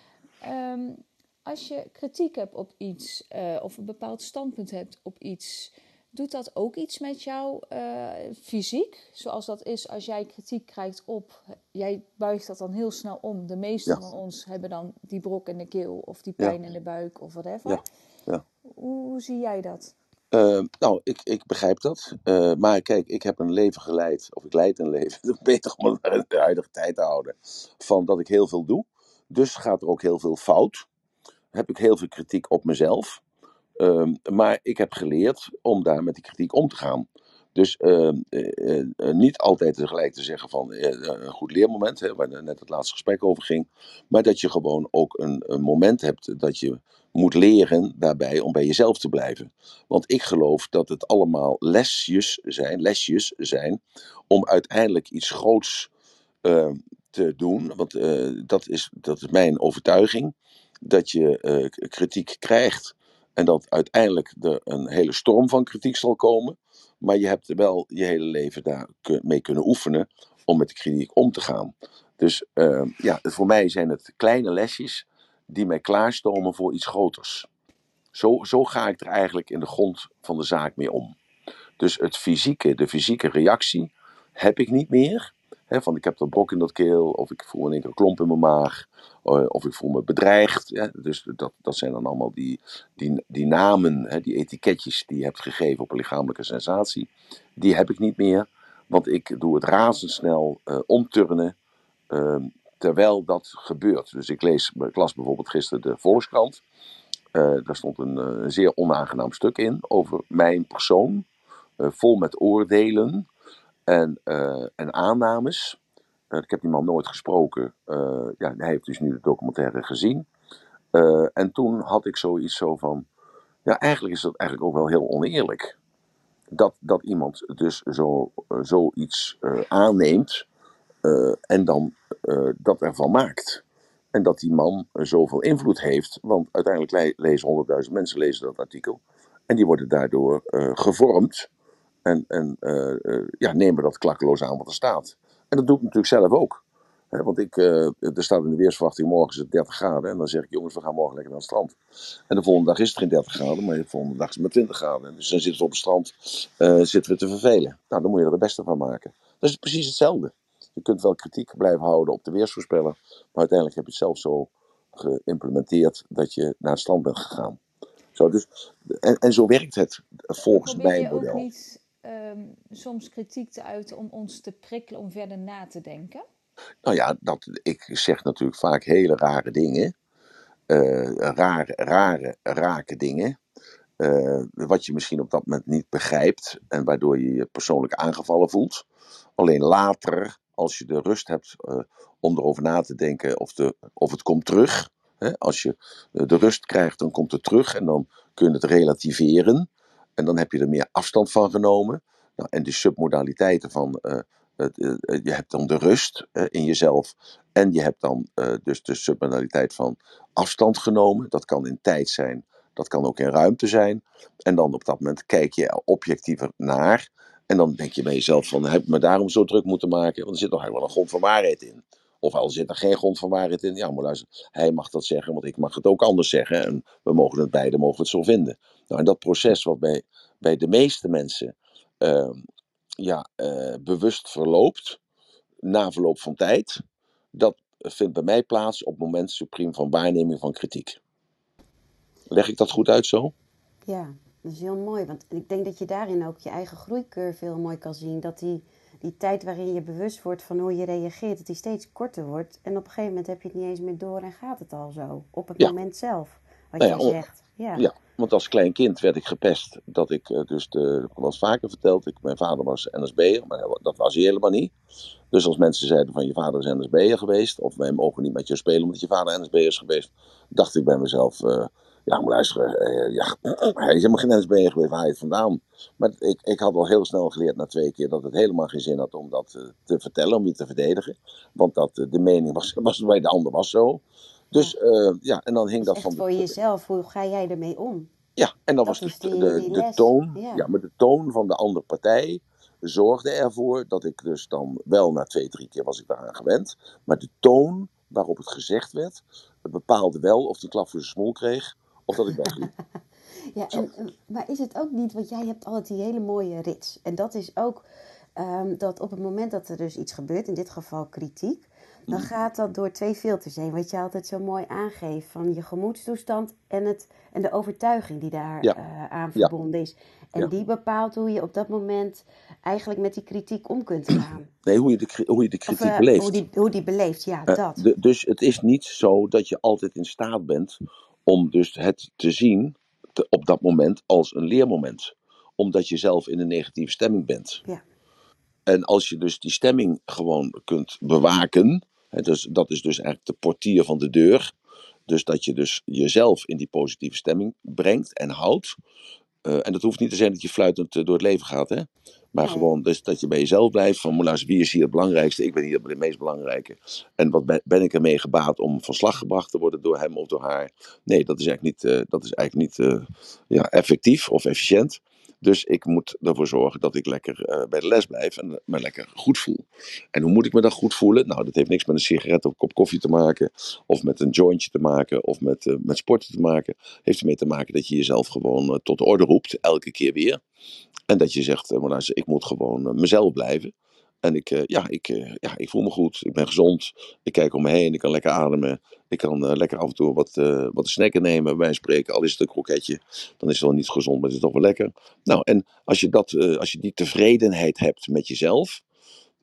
Um, als je kritiek hebt op iets uh, of een bepaald standpunt hebt op iets, doet dat ook iets met jouw uh, fysiek? Zoals dat is als jij kritiek krijgt op, jij buigt dat dan heel snel om. De meesten ja. van ons hebben dan die brok in de keel of die pijn ja. in de buik of whatever. Ja. Ja. Hoe, hoe zie jij dat? Uh, nou, ik, ik begrijp dat. Uh, maar kijk, ik heb een leven geleid, of ik leid een leven, beter om het in de huidige tijd te houden, van dat ik heel veel doe. Dus gaat er ook heel veel fout. Heb ik heel veel kritiek op mezelf. Uh, maar ik heb geleerd om daar met die kritiek om te gaan. Dus uh, uh, niet altijd tegelijk te zeggen van een goed leermoment, hè, waar net het laatste gesprek over ging. Maar dat je gewoon ook een, een moment hebt dat je moet leren daarbij om bij jezelf te blijven. Want ik geloof dat het allemaal lesjes zijn, lesjes zijn om uiteindelijk iets groots uh, te doen. Want dat, is, dat is mijn overtuiging. Dat je uh, kritiek krijgt en dat uiteindelijk er een hele storm van kritiek zal komen. Maar je hebt wel je hele leven daar mee kunnen oefenen om met de kritiek om te gaan. Dus ja, voor mij zijn het kleine lesjes die mij klaarstomen voor iets groters. Zo, zo ga ik er eigenlijk in de grond van de zaak mee om. Dus het fysieke, de fysieke reactie heb ik niet meer. Van ik heb dat brok in dat keel, of ik voel in één klomp in mijn maag, eh, of ik voel me bedreigd. Dus dat, dat zijn dan allemaal die, die, die namen, die etiketjes die je hebt gegeven op een lichamelijke sensatie. Die heb ik niet meer, want ik doe het razendsnel uh, omturnen uh, terwijl dat gebeurt. Dus ik lees, ik las bijvoorbeeld gisteren de Volkskrant. Uh, daar stond een, een, zeer onaangenaam stuk in over mijn persoon, vol met oordelen en, en aannames. ik heb die man nooit gesproken. ja, hij heeft dus nu de documentaire gezien. en toen had ik zoiets zo van, ja, eigenlijk is dat eigenlijk ook wel heel oneerlijk dat, dat iemand dus zo, uh, zoiets uh, aanneemt uh, en dan dat ervan maakt. En dat die man zoveel invloed heeft, want uiteindelijk le lezen 100.000 mensen lezen dat artikel. En die worden daardoor gevormd en, en ja, nemen dat klakkeloos aan wat er staat. En dat doe ik natuurlijk zelf ook. He, want ik, uh, er staat in de weersverwachting morgen is het 30 graden. En dan zeg ik, jongens, we gaan morgen lekker naar het strand. En de volgende dag is het geen 30 graden, maar de volgende dag is het maar 20 graden. Dus dan zitten we op het strand uh, zitten we te vervelen. Nou, dan moet je er het beste van maken. Dat is precies hetzelfde. Je kunt wel kritiek blijven houden op de weersvoorspeller. Maar uiteindelijk heb je het zelf zo geïmplementeerd dat je naar het strand bent gegaan. Zo, dus, en, en zo werkt het volgens mijn model. Ook niet um, soms kritiek te uiten om ons te prikkelen om verder na te denken? Nou ja, dat, ik zeg natuurlijk vaak hele rare dingen. Uh, rare, rare, rake dingen. Uh, wat je misschien op dat moment niet begrijpt en waardoor je je persoonlijk aangevallen voelt. Alleen later, als je de rust hebt uh, om erover na te denken of, de, of het komt terug. Hè? Als je de rust krijgt, dan komt het terug en dan kun je het relativeren. En dan heb je er meer afstand van genomen. Nou, en de submodaliteiten van je hebt dan de rust in jezelf. En je hebt dan dus de subbanaliteit van afstand genomen. Dat kan in tijd zijn, dat kan ook in ruimte zijn. En dan op dat moment kijk je er objectiever naar. En dan denk je bij jezelf van, heb ik me daarom zo druk moeten maken? Want er zit eigenlijk wel een grond van waarheid in. Of al zit er geen grond van waarheid in. Ja, maar luister, hij mag dat zeggen, want ik mag het ook anders zeggen. En we mogen het beide mogen het zo vinden. Nou, en dat proces wat bij, bij de meeste mensen uh, ja, uh, bewust verloopt, na verloop van tijd, dat vindt bij mij plaats op het moment supreme van waarneming van kritiek. Leg ik dat goed uit zo? Ja, dat is heel mooi. Want ik denk dat je daarin ook je eigen groeicurve heel mooi kan zien. Dat die, die tijd waarin je bewust wordt van hoe je reageert, dat die steeds korter wordt. En op een gegeven moment heb je het niet eens meer door en gaat het al zo. Op het ja. moment zelf, wat nou ja, je zegt. Ja. want als klein kind werd ik gepest. Dat ik uh, dus, de, was vaker verteld, ik, mijn vader was NSB'er, maar dat was hij helemaal niet. Dus als mensen zeiden van je vader is NSB'er geweest, of wij mogen niet met je spelen omdat je vader NSB'er is geweest, dacht ik bij mezelf, uh, ja maar luister, uh, ja, hij is helemaal geen NSB'er geweest, waar hij het vandaan? Maar ik, ik had al heel snel geleerd na twee keer dat het helemaal geen zin had om dat te vertellen, om je te verdedigen. Want dat de mening was, was bij de ander was zo. Dus uh, ja, en dan hing dat van. voor jezelf, hoe ga jij ermee om? Ja, en dan dat was de, toon. Ja. ja. maar de toon van de andere partij zorgde ervoor dat ik dus dan wel na twee, drie keer was ik daaraan gewend. Maar de toon waarop het gezegd werd, bepaalde wel of die klap voor zijn smol kreeg of dat ik wegliep. ja, en, maar is het ook niet, want jij hebt altijd die hele mooie rits. En dat is ook um, dat op het moment dat er dus iets gebeurt, in dit geval kritiek, dan gaat dat door twee filters heen. Wat je altijd zo mooi aangeeft van je gemoedstoestand en, het, en de overtuiging die daar ja. uh, aan verbonden ja. is. En ja. die bepaalt hoe je op dat moment eigenlijk met die kritiek om kunt gaan. Nee, hoe je de, hoe je de kritiek of, uh, beleeft. Hoe die, hoe die beleeft, ja, uh, dat. De, dus het is niet zo dat je altijd in staat bent om dus het te zien te, op dat moment als een leermoment. Omdat je zelf in een negatieve stemming bent. Ja. En als je dus die stemming gewoon kunt bewaken, dus dat is dus eigenlijk de portier van de deur. Dus dat je dus jezelf in die positieve stemming brengt en houdt. Uh, en dat hoeft niet te zijn dat je fluitend door het leven gaat, hè? Maar gewoon dus dat je bij jezelf blijft. Van luister, wie is hier het belangrijkste? Ik ben hier het meest belangrijke. En wat ben, ben ik ermee gebaat om van slag gebracht te worden door hem of door haar? Nee, dat is eigenlijk niet, uh, dat is eigenlijk niet ja, effectief of efficiënt. Dus ik moet ervoor zorgen dat ik lekker eh, bij de les blijf en me lekker goed voel. En hoe moet ik me dan goed voelen? Nou, dat heeft niks met een sigaret of een kop koffie te maken, of met een jointje te maken, of met, uh, met sporten te maken. heeft ermee te maken dat je jezelf gewoon tot de orde roept, elke keer weer. En dat je zegt, ik moet gewoon mezelf blijven. En ik, uh, ja, ik, uh, ja, ik voel me goed. Ik ben gezond. Ik kijk om me heen. Ik kan lekker ademen. Ik kan uh, lekker af en toe wat, wat snacken nemen. Bij spreken. Al is het een kroketje. Dan is het wel niet gezond, maar het is toch wel lekker. Nou, en als je, dat, als je die tevredenheid hebt met jezelf.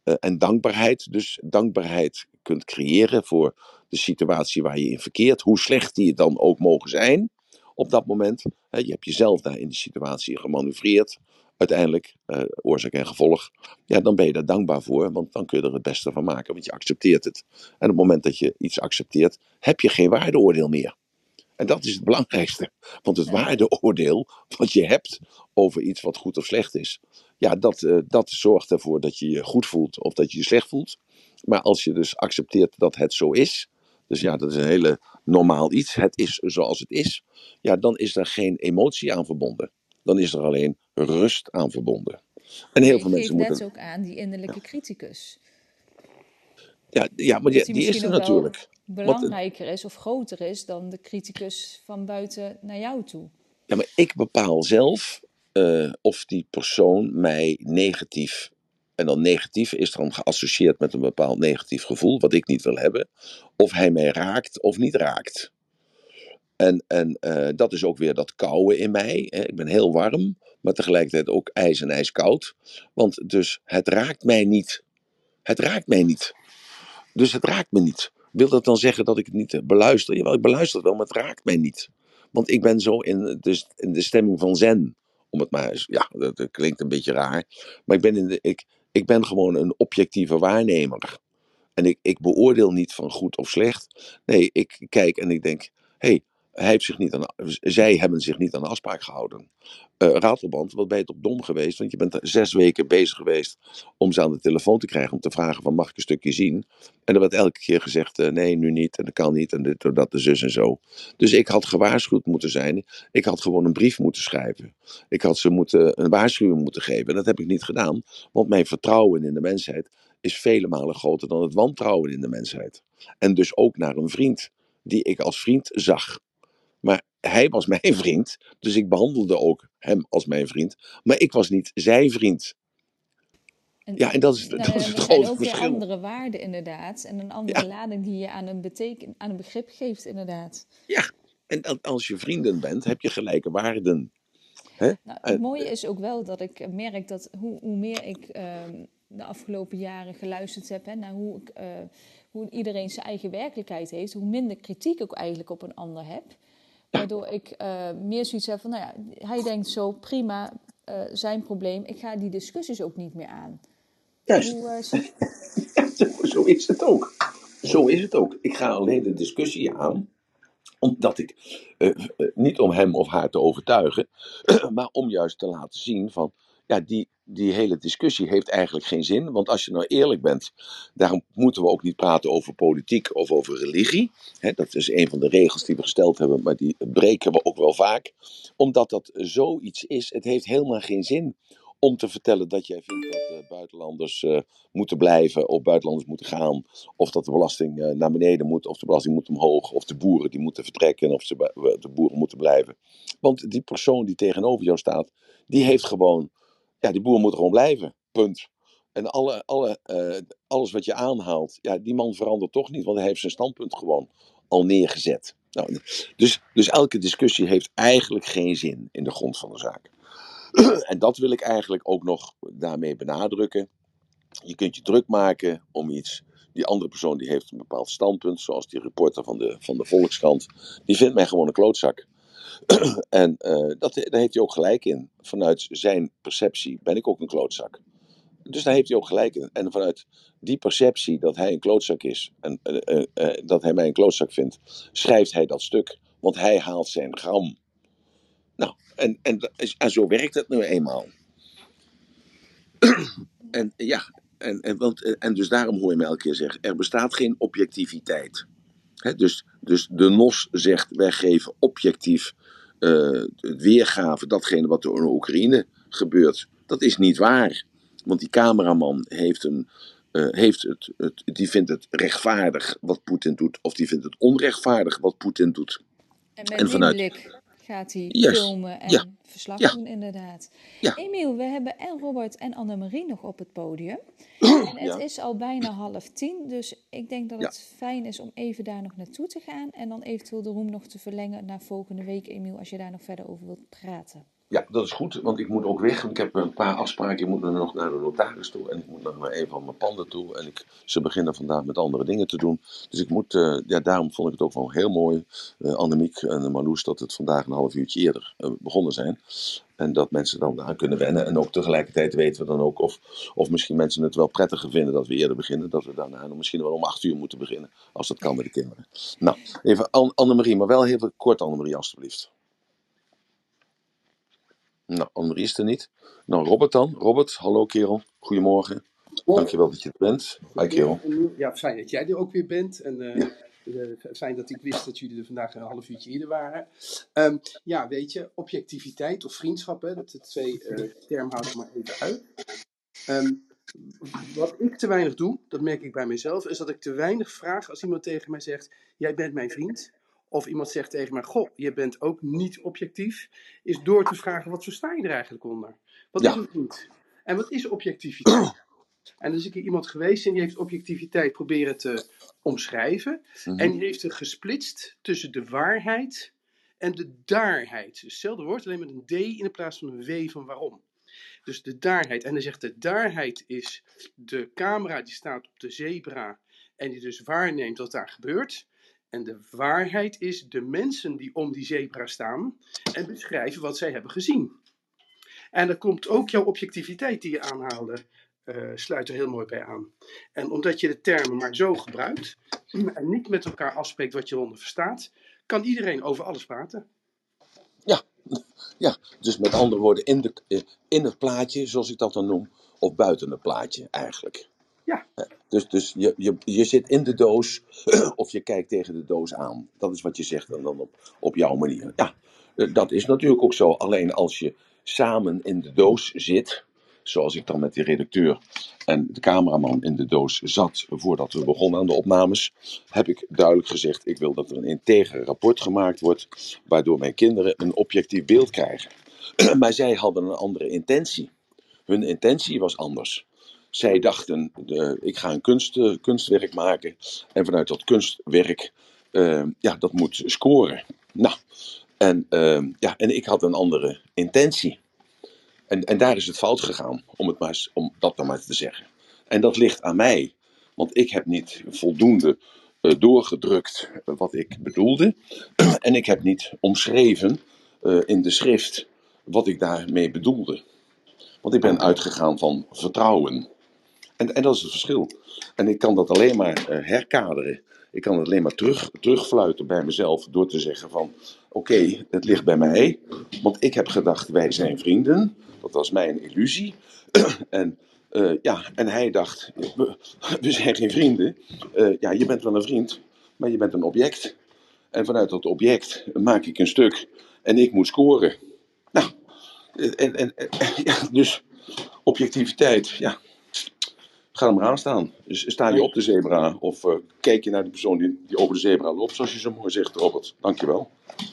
en dankbaarheid. Dus dankbaarheid kunt creëren voor de situatie waar je in verkeert. Hoe slecht die dan ook mogen zijn. Op dat moment. Je hebt jezelf daar in de situatie gemanoeuvreerd uiteindelijk, uh, oorzaak en gevolg, ja, dan ben je daar dankbaar voor, want dan kun je er het beste van maken, want je accepteert het. En op het moment dat je iets accepteert, heb je geen waardeoordeel meer. En dat is het belangrijkste. Want het waardeoordeel wat je hebt over iets wat goed of slecht is, ja, dat, uh, dat zorgt ervoor dat je je goed voelt of dat je je slecht voelt. Maar als je dus accepteert dat het zo is, dus ja, dat is een hele normaal iets, het is zoals het is, ja, dan is er geen emotie aan verbonden dan is er alleen rust aan verbonden. En heel veel mensen moeten. ook aan die innerlijke criticus. Ja, ja maar die, die, die is er natuurlijk. Belangrijker is of groter is dan de criticus van buiten naar jou toe. Ja, maar ik bepaal zelf uh, of die persoon mij negatief. En dan negatief is dan geassocieerd met een bepaald negatief gevoel, wat ik niet wil hebben. Of hij mij raakt of niet raakt. En, en uh, dat is ook weer dat koude in mij. Hè. Ik ben heel warm, maar tegelijkertijd ook ijs en ijskoud. Want dus het raakt mij niet. Het raakt mij niet. Dus het raakt me niet. Wil dat dan zeggen dat ik het niet beluister? Jawel, ik beluister het wel, maar het raakt mij niet. Want ik ben zo in de, in de stemming van zen. Om het maar eens, ja, dat, dat, klinkt een beetje raar. Maar ik ben, in de, ik, ik ben gewoon een objectieve waarnemer. En ik, ik beoordeel niet van goed of slecht. Nee, ik kijk en ik denk: hé, hey, hij heeft zich niet aan, zij hebben zich niet aan de afspraak gehouden. Uh, Ratelband, wat ben je toch dom geweest? Want je bent zes weken bezig geweest om ze aan de telefoon te krijgen. Om te vragen van mag ik een stukje zien? En er werd elke keer gezegd uh, nee, nu niet. En dat kan niet. En dit, dat, de zus en zo. Dus ik had gewaarschuwd moeten zijn. Ik had gewoon een brief moeten schrijven. Ik had ze moeten, een waarschuwing moeten geven. En dat heb ik niet gedaan. Want mijn vertrouwen in de mensheid is vele malen groter dan het wantrouwen in de mensheid. En dus ook naar een vriend die ik als vriend zag. Maar hij was mijn vriend, dus ik behandelde ook hem als mijn vriend. Maar ik was niet zijn vriend. En, ja, en dat is, nou, dat is het grote verschil. ook andere waarden inderdaad. En een andere lading die je aan een, beteken, aan een begrip geeft inderdaad. Ja, en als je vrienden bent, heb je gelijke waarden. Hè? Nou, het mooie is ook wel dat ik merk dat hoe, hoe meer ik uh, de afgelopen jaren geluisterd heb hè, naar hoe, ik, uh, hoe iedereen zijn eigen werkelijkheid heeft, hoe minder kritiek ik eigenlijk op een ander heb. Waardoor ik uh, meer zoiets heb van, nou ja, hij denkt zo, prima, uh, zijn probleem. Ik ga die discussies ook niet meer aan. Juist. Hoe, uh, zo is het ook. Zo is het ook. Ik ga alleen de discussie aan omdat ik, niet om hem of haar te overtuigen, maar om juist te laten zien van, ja, die, die hele discussie heeft eigenlijk geen zin. Want als je nou eerlijk bent, daarom moeten we ook niet praten over politiek of over religie. dat is een van de regels die we gesteld hebben, maar die breken we ook wel vaak. Omdat dat zoiets is, het heeft helemaal geen zin om te vertellen dat jij vindt dat uh, buitenlanders uh, moeten blijven of buitenlanders moeten gaan. Of dat de belasting uh, naar beneden moet, of de belasting moet omhoog. Of de boeren die moeten vertrekken of ze, de boeren moeten blijven. Want die persoon die tegenover jou staat, die heeft gewoon ja, die boer moet gewoon blijven. Punt. En alle, alle, uh, alles wat je aanhaalt, ja, die man verandert toch niet, want hij heeft zijn standpunt gewoon al neergezet. Nou, dus, dus elke discussie heeft eigenlijk geen zin in de grond van de zaak. en dat wil ik eigenlijk ook nog daarmee benadrukken. Je kunt je druk maken om iets. Die andere persoon die heeft een bepaald standpunt, zoals die reporter van de, van de Volkskrant. Die vindt mij gewoon een klootzak. en uh, dat, daar heeft hij ook gelijk in. Vanuit zijn perceptie ben ik ook een klootzak. Dus daar heeft hij ook gelijk in. En vanuit die perceptie dat hij een klootzak is en uh, uh, dat hij mij een klootzak vindt, schrijft hij dat stuk. Want hij haalt zijn gram. Nou, en, en, en zo werkt het nu eenmaal. en ja, en, en, want, en dus daarom hoor je mij elke keer zeggen: er bestaat geen objectiviteit. Dus, dus de NOS zegt: wij geven objectief uh, weergave datgene wat er in Oekraïne gebeurt. Dat is niet waar. Want die cameraman heeft een, uh, heeft het, het, die vindt het rechtvaardig wat Poetin doet, of die vindt het onrechtvaardig wat Poetin doet. En vanuit... die blik gaat hij yes. filmen en ja. verslag ja. doen, inderdaad. Ja. Emiel, we hebben en Robert en Annemarie nog op het podium. En het is al bijna half tien, dus ik denk dat het fijn is om even daar nog naartoe te gaan. En dan eventueel de room nog te verlengen naar volgende week, Emiel, als je daar nog verder over wilt praten. Ja, dat is goed, want ik moet ook weg. Ik heb een paar afspraken. Ik moet nog naar de notaris toe en ik moet nog naar een van mijn panden toe. En ik, ze beginnen vandaag met andere dingen te doen. Dus ik moet, uh, ja, daarom vond ik het ook wel heel mooi, uh, Annemiek en Marloes, dat het vandaag een half uurtje eerder uh, begonnen zijn. En dat mensen dan aan kunnen wennen. En ook tegelijkertijd weten we dan ook of, of misschien mensen het wel prettiger vinden dat we eerder beginnen. Dat we daarna misschien wel om acht uur moeten beginnen, als dat kan met de kinderen. Nou, even Annemarie, maar wel heel kort Annemarie alstublieft. Nou, Annemarie is er niet. Nou, Robert dan. Robert, hallo kerel. Goedemorgen. Dankjewel dat je er bent. Hi kerel. Ja, fijn dat jij er ook weer bent. En uh, fijn dat ik wist dat jullie er vandaag een half uurtje eerder waren. Um, ja, weet je, objectiviteit of vriendschap, hè, dat de twee uh, termen houden maar even uit. Um, wat ik te weinig doe, dat merk ik bij mezelf, is dat ik te weinig vraag als iemand tegen mij zegt: Jij bent mijn vriend. Of iemand zegt tegen mij: Goh, je bent ook niet objectief. Is door te vragen: wat versta je er eigenlijk onder? Wat is het niet? En wat is objectiviteit? En er is een keer iemand geweest en die heeft objectiviteit proberen te omschrijven. Mhm. En die heeft het gesplitst tussen de waarheid en de daarheid. Dus hetzelfde woord, alleen met een D in plaats van een W van waarom. Dus de daarheid. En hij zegt de daarheid is de camera die staat op de zebra en die dus waarneemt wat daar gebeurt. En de waarheid is de mensen die om die zebra staan en beschrijven wat zij hebben gezien. En dan komt ook jouw objectiviteit die je aanhaalde, uh, sluit er heel mooi bij aan. En omdat je de termen maar zo gebruikt en niet met elkaar afspreekt wat je eronder verstaat, kan iedereen over alles praten. Ja, ja. dus met andere woorden, in, de, eh, in het plaatje, zoals ik dat dan noem, of buiten het plaatje eigenlijk. Ja. Dus, dus je, je, je zit in de doos of je kijkt tegen de doos aan. Dat is wat je zegt dan, dan op, op jouw manier. Ja, eh, dat is natuurlijk ook zo. Alleen als je samen in de doos zit, zoals ik dan met die redacteur en de cameraman in de doos zat voordat we begonnen aan de opnames, heb ik duidelijk gezegd: ik wil dat er een integer rapport gemaakt wordt, waardoor mijn kinderen een objectief beeld krijgen. maar zij hadden een andere intentie. Hun intentie was anders. Zij dachten, de, ik ga een kunst, uh, kunstwerk maken. En vanuit dat kunstwerk, uh, ja, dat moet scoren. Nou, en, uh, ja, en ik had een andere intentie. En, en daar is het fout gegaan, om, het maar, om dat dan maar te zeggen. En dat ligt aan mij. Want ik heb niet voldoende doorgedrukt wat ik bedoelde. en ik heb niet omschreven in de schrift wat ik daarmee bedoelde. Want ik ben uitgegaan van vertrouwen. En, en dat is het verschil. En ik kan dat alleen maar uh, herkaderen. Ik kan het alleen maar terug, terugfluiten bij mezelf door te zeggen van... Oké, het ligt bij mij. Want ik heb gedacht, wij zijn vrienden. Dat was mijn illusie. en, uh, ja, en hij dacht, we, zijn geen vrienden. Uh, ja, je bent wel een vriend, maar je bent een object. En vanuit dat object maak ik een stuk. En ik moet scoren. Nou, en, en, ja, dus objectiviteit, ja ga er maar aan staan. Dus sta je op de zebra of uh, kijk je naar de persoon die, die over de zebra loopt, zoals je zo mooi zegt, Robert. Dankjewel.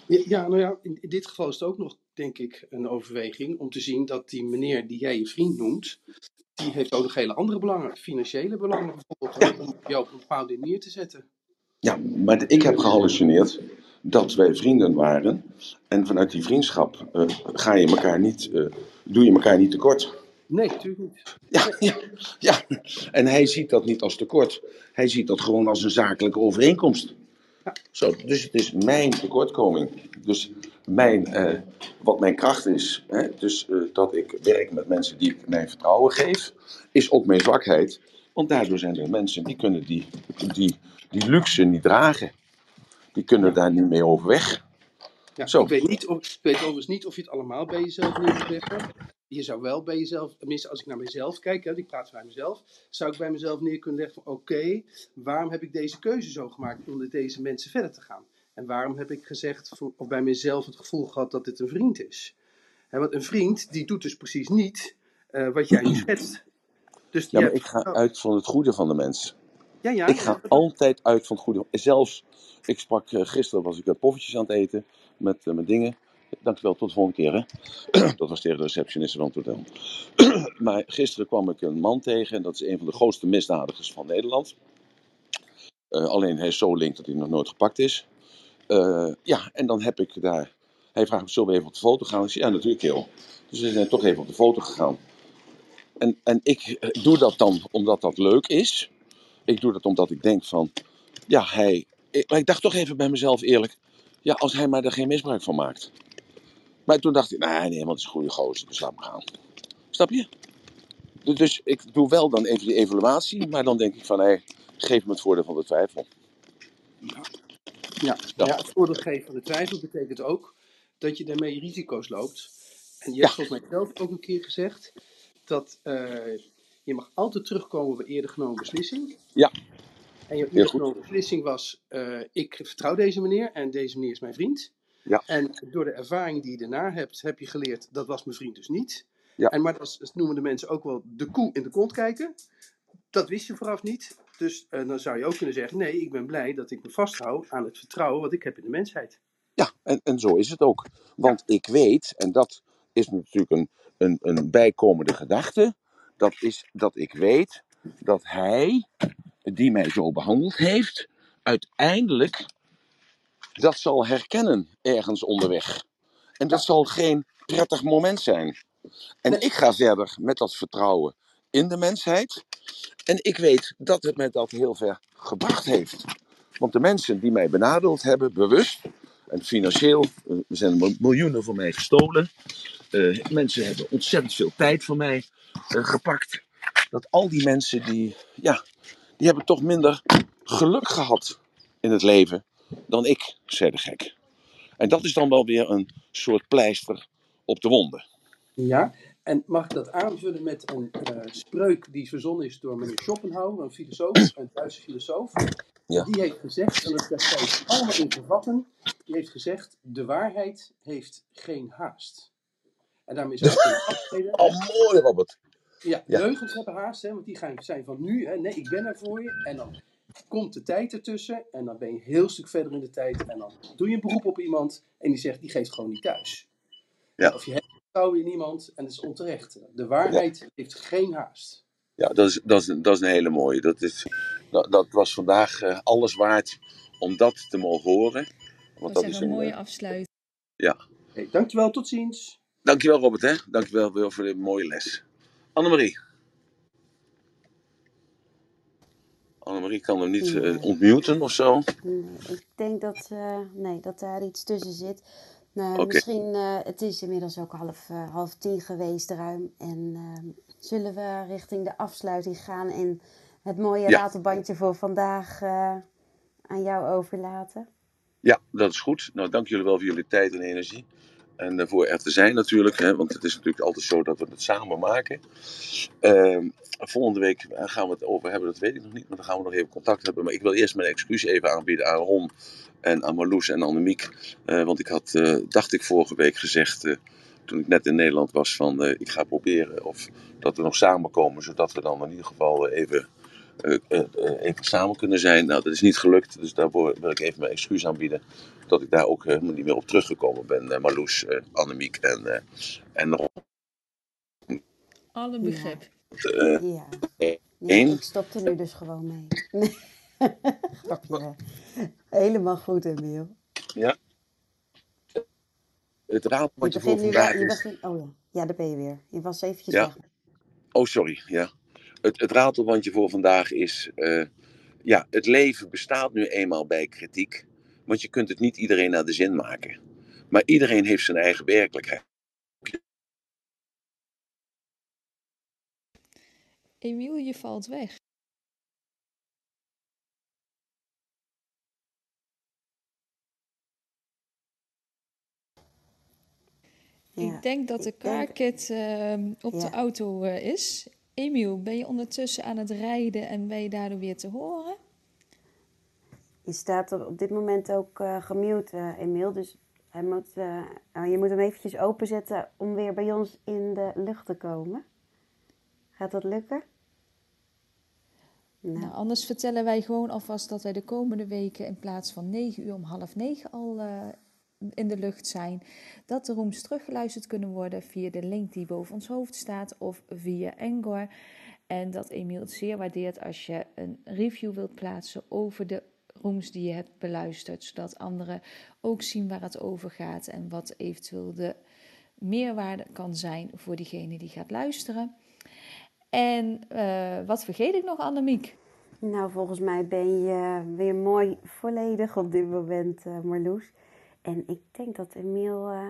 Ja, ja nou ja, in, in, dit geval is het ook nog, denk ik, een overweging om te zien dat die meneer die jij je vriend noemt, die heeft ook nog hele andere belangen, financiële belangen bijvoorbeeld, om jou op een bepaalde neer te zetten. Ja, maar ik heb gehallucineerd dat wij vrienden waren en vanuit die vriendschap uh, ga je elkaar niet, uh, doe je elkaar niet tekort. Nee, natuurlijk niet. Ja, ja, ja, en hij ziet dat niet als tekort. Hij ziet dat gewoon als een zakelijke overeenkomst. Ja. Zo, dus het is mijn tekortkoming. Dus mijn, eh, wat mijn kracht is, hè, dus eh, dat ik werk met mensen die ik mijn vertrouwen geef, is ook mijn zwakheid. Want daardoor zijn er mensen die kunnen die, die, die luxe niet dragen. Die kunnen daar niet mee overweg. Ja, Zo. Ik, weet niet of, ik weet overigens niet of je het allemaal bij jezelf leggen je zou wel bij jezelf, tenminste als ik naar mezelf kijk, hè, ik praat bij mezelf, zou ik bij mezelf neer kunnen leggen van oké, waarom heb ik deze keuze zo gemaakt om met deze mensen verder te gaan? En waarom heb ik gezegd, of bij mezelf het gevoel gehad dat dit een vriend is? want een vriend die doet dus precies niet uh, wat jij nu schetst. Dus ja, maar ik ga uit van het goede van de mens. Ja, ja, ik ga altijd uit van het goede. Zelfs, ik sprak uh, gisteren, was ik poffertjes aan het eten met, uh, met dingen. Dankjewel, tot de volgende keer. Hè? dat was tegen de receptioniste van het hotel. maar gisteren kwam ik een man tegen, en dat is een van de grootste misdadigers van Nederland. Uh, alleen hij is zo link dat hij nog nooit gepakt is. Uh, ja, en dan heb ik daar. Hij vraagt me: zullen we even op de foto gaan? Ik zeg, ja, natuurlijk, heel. Dus we zijn toch even op de foto gegaan. En, en ik doe dat dan omdat dat leuk is. Ik doe dat omdat ik denk van. Ja, hij. Ik, maar ik dacht toch even bij mezelf eerlijk. Ja, als hij maar er geen misbruik van maakt. Maar toen dacht ik, nee, nee, want het is een goede gozer, dus laat maar gaan. Snap je? Dus ik doe wel dan even die evaluatie, maar dan denk ik van, hé, hey, geef me het voordeel van de twijfel. Ja. Ja, ja. ja het voordeel geven van de twijfel betekent ook dat je daarmee risico's loopt. En je hebt volgens mij zelf ook een keer gezegd dat uh, je mag altijd terugkomen bij eerder genomen beslissing. Ja. En je eerder genomen beslissing was, uh, ik vertrouw deze meneer en deze meneer is mijn vriend. Ja. En door de ervaring die je daarna hebt, heb je geleerd, dat was mijn vriend dus niet. Ja. En maar dat, noemen de mensen ook wel de koe in de kont kijken. Dat wist je vooraf niet. Dus uh, dan zou je ook kunnen zeggen, nee, ik ben blij dat ik me vasthoud aan het vertrouwen wat ik heb in de mensheid. Ja, en, en zo is het ook. Want ja. ik weet, en dat is natuurlijk een, een, een bijkomende gedachte, dat is dat ik weet dat hij, die mij zo behandeld heeft, uiteindelijk dat zal herkennen ergens onderweg. En dat zal geen prettig moment zijn. En ik ga verder met dat vertrouwen in de mensheid. En ik weet dat het mij dat heel ver gebracht heeft. Want de mensen die mij benadeeld hebben, bewust en financieel, er zijn miljoenen van mij gestolen. Uh, mensen hebben ontzettend veel tijd van mij uh, gepakt. Dat al die mensen die, ja, die hebben toch minder geluk gehad in het leven dan ik, zei de gek. En dat is dan wel weer een soort pleister op de wonden. Ja, en mag ik dat aanvullen met een uh, spreuk die verzonnen is door meneer Schopenhauer, een filosoof, een Duitse filosoof. Ja. Die heeft gezegd, en dat kan allemaal in vervatten, die heeft gezegd, de waarheid heeft geen haast. En daarmee zou ik kunnen aftreden. Oh, mooi Robert. Ja, ja, leugens hebben haast, hè, want die gaan, zijn van nu. Hè, nee, ik ben er voor je. En dan komt de tijd ertussen en dan ben je een heel stuk verder in de tijd. En dan doe je een beroep op iemand en die zegt, die geeft gewoon niet thuis. Ja. Of je hebt vertrouwen in iemand en dat is onterecht. De waarheid ja. heeft geen haast. Ja, dat is, dat is, dat is een hele mooie. Dat, is, dat, dat was vandaag uh, alles waard om dat te mogen horen. Want dat, dat is een, mooie uh, afsluiting. Ja. Hey, dankjewel, tot ziens. Dankjewel Robert, hè. dankjewel voor de mooie les. Annemarie. Annemarie kan hem niet uh, ontmuten of zo. Nee, ik denk dat, uh, nee, dat daar iets tussen zit. Nou, okay. Misschien, uh, het is inmiddels ook half, half tien geweest ruim. En zullen we richting de afsluiting gaan en het mooie ja. ratelbandje voor vandaag aan jou overlaten? Ja, dat is goed. Nou, dank jullie wel voor jullie tijd en energie. En voor er te zijn natuurlijk, hè, want het is natuurlijk altijd zo dat we het samen maken. Uh, volgende week gaan we het over hebben, dat weet ik nog niet, maar dan gaan we nog even contact hebben. Maar ik wil eerst mijn excuus even aanbieden aan Ron en aan Marloes en Annemiek. Uh, want ik had, uh, dacht ik vorige week gezegd, toen ik net in Nederland was, van ik ga proberen of dat we nog samenkomen, zodat we dan in ieder geval even even samen kunnen zijn. Nou, dat is niet gelukt, dus daarvoor wil ik even mijn excuus aanbieden. Dat ik daar ook helemaal niet meer op teruggekomen ben. Uh, Marloes, Annemiek en, en nog. Alle begrip. Ja. ja. ja. ik stop er nu dus gewoon mee. Nee. Grapje. Helemaal goed, Emiel. Ja. Het ratelbandje voor vandaag is... Begint, oh ja. ja, daar ben je weer. Je was eventjes ja. weg. Oh, sorry. Ja. Het, het ratelbandje voor vandaag is... Uh, ja, het leven bestaat nu eenmaal bij kritiek. Want je kunt het niet iedereen naar de zin maken. Maar iedereen heeft zijn eigen werkelijkheid. Emiel, je valt weg. Ja, ik denk dat de carkit uh, op ja. de auto uh, is. Emiel, ben je ondertussen aan het rijden en ben je daardoor weer te horen? Je staat op dit moment ook uh, gemute, Emiel. Dus hij moet, uh, je moet hem eventjes openzetten om weer bij ons in de lucht te komen. Gaat dat lukken? Nou. nou. anders vertellen wij gewoon alvast dat wij de komende weken in plaats van 9 uur om half 9 al uh, in de lucht zijn. Dat de rooms teruggeluisterd kunnen worden via de link die boven ons hoofd staat of via Engor. En dat Emiel het zeer waardeert als je een review wilt plaatsen over de rooms die je hebt beluisterd. Zodat anderen ook zien waar het over gaat en wat eventueel de meerwaarde kan zijn voor diegene die gaat luisteren. En uh, wat vergeet ik nog, Annemiek? Nou, volgens mij ben je weer mooi volledig op dit moment, uh, Marloes. En ik denk dat Emiel, uh,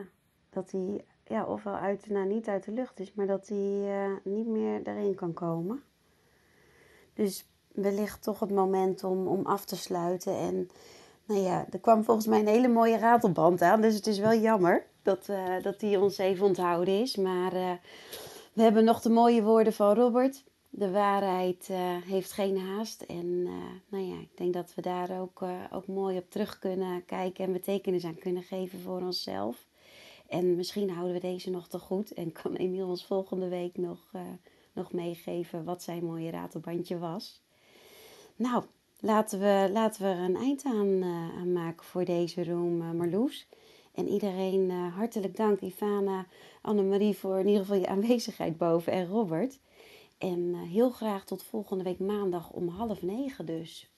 dat hij ja, ofwel uit, nou niet uit de lucht is, maar dat hij niet meer erin kan komen. Dus wellicht toch het moment om, om af te sluiten. En nou ja, er kwam volgens mij een hele mooie ratelband aan. Dus het is wel jammer dat, uh, dat die ons even onthouden is. Maar uh, we hebben nog de mooie woorden van Robert. De waarheid uh, heeft geen haast. En nou ja, ik denk dat we daar ook, ook mooi op terug kunnen kijken en betekenis aan kunnen geven voor onszelf. En misschien houden we deze nog te goed en kan Emiel ons volgende week nog, nog meegeven wat zijn mooie ratelbandje was. Nou, laten we, laten we er een eind aan, uh, maken voor deze room, uh, Marloes. En iedereen uh, hartelijk dank, Ivana, Annemarie, voor in ieder geval je aanwezigheid boven en Robert. En heel graag tot volgende week maandag om half negen dus.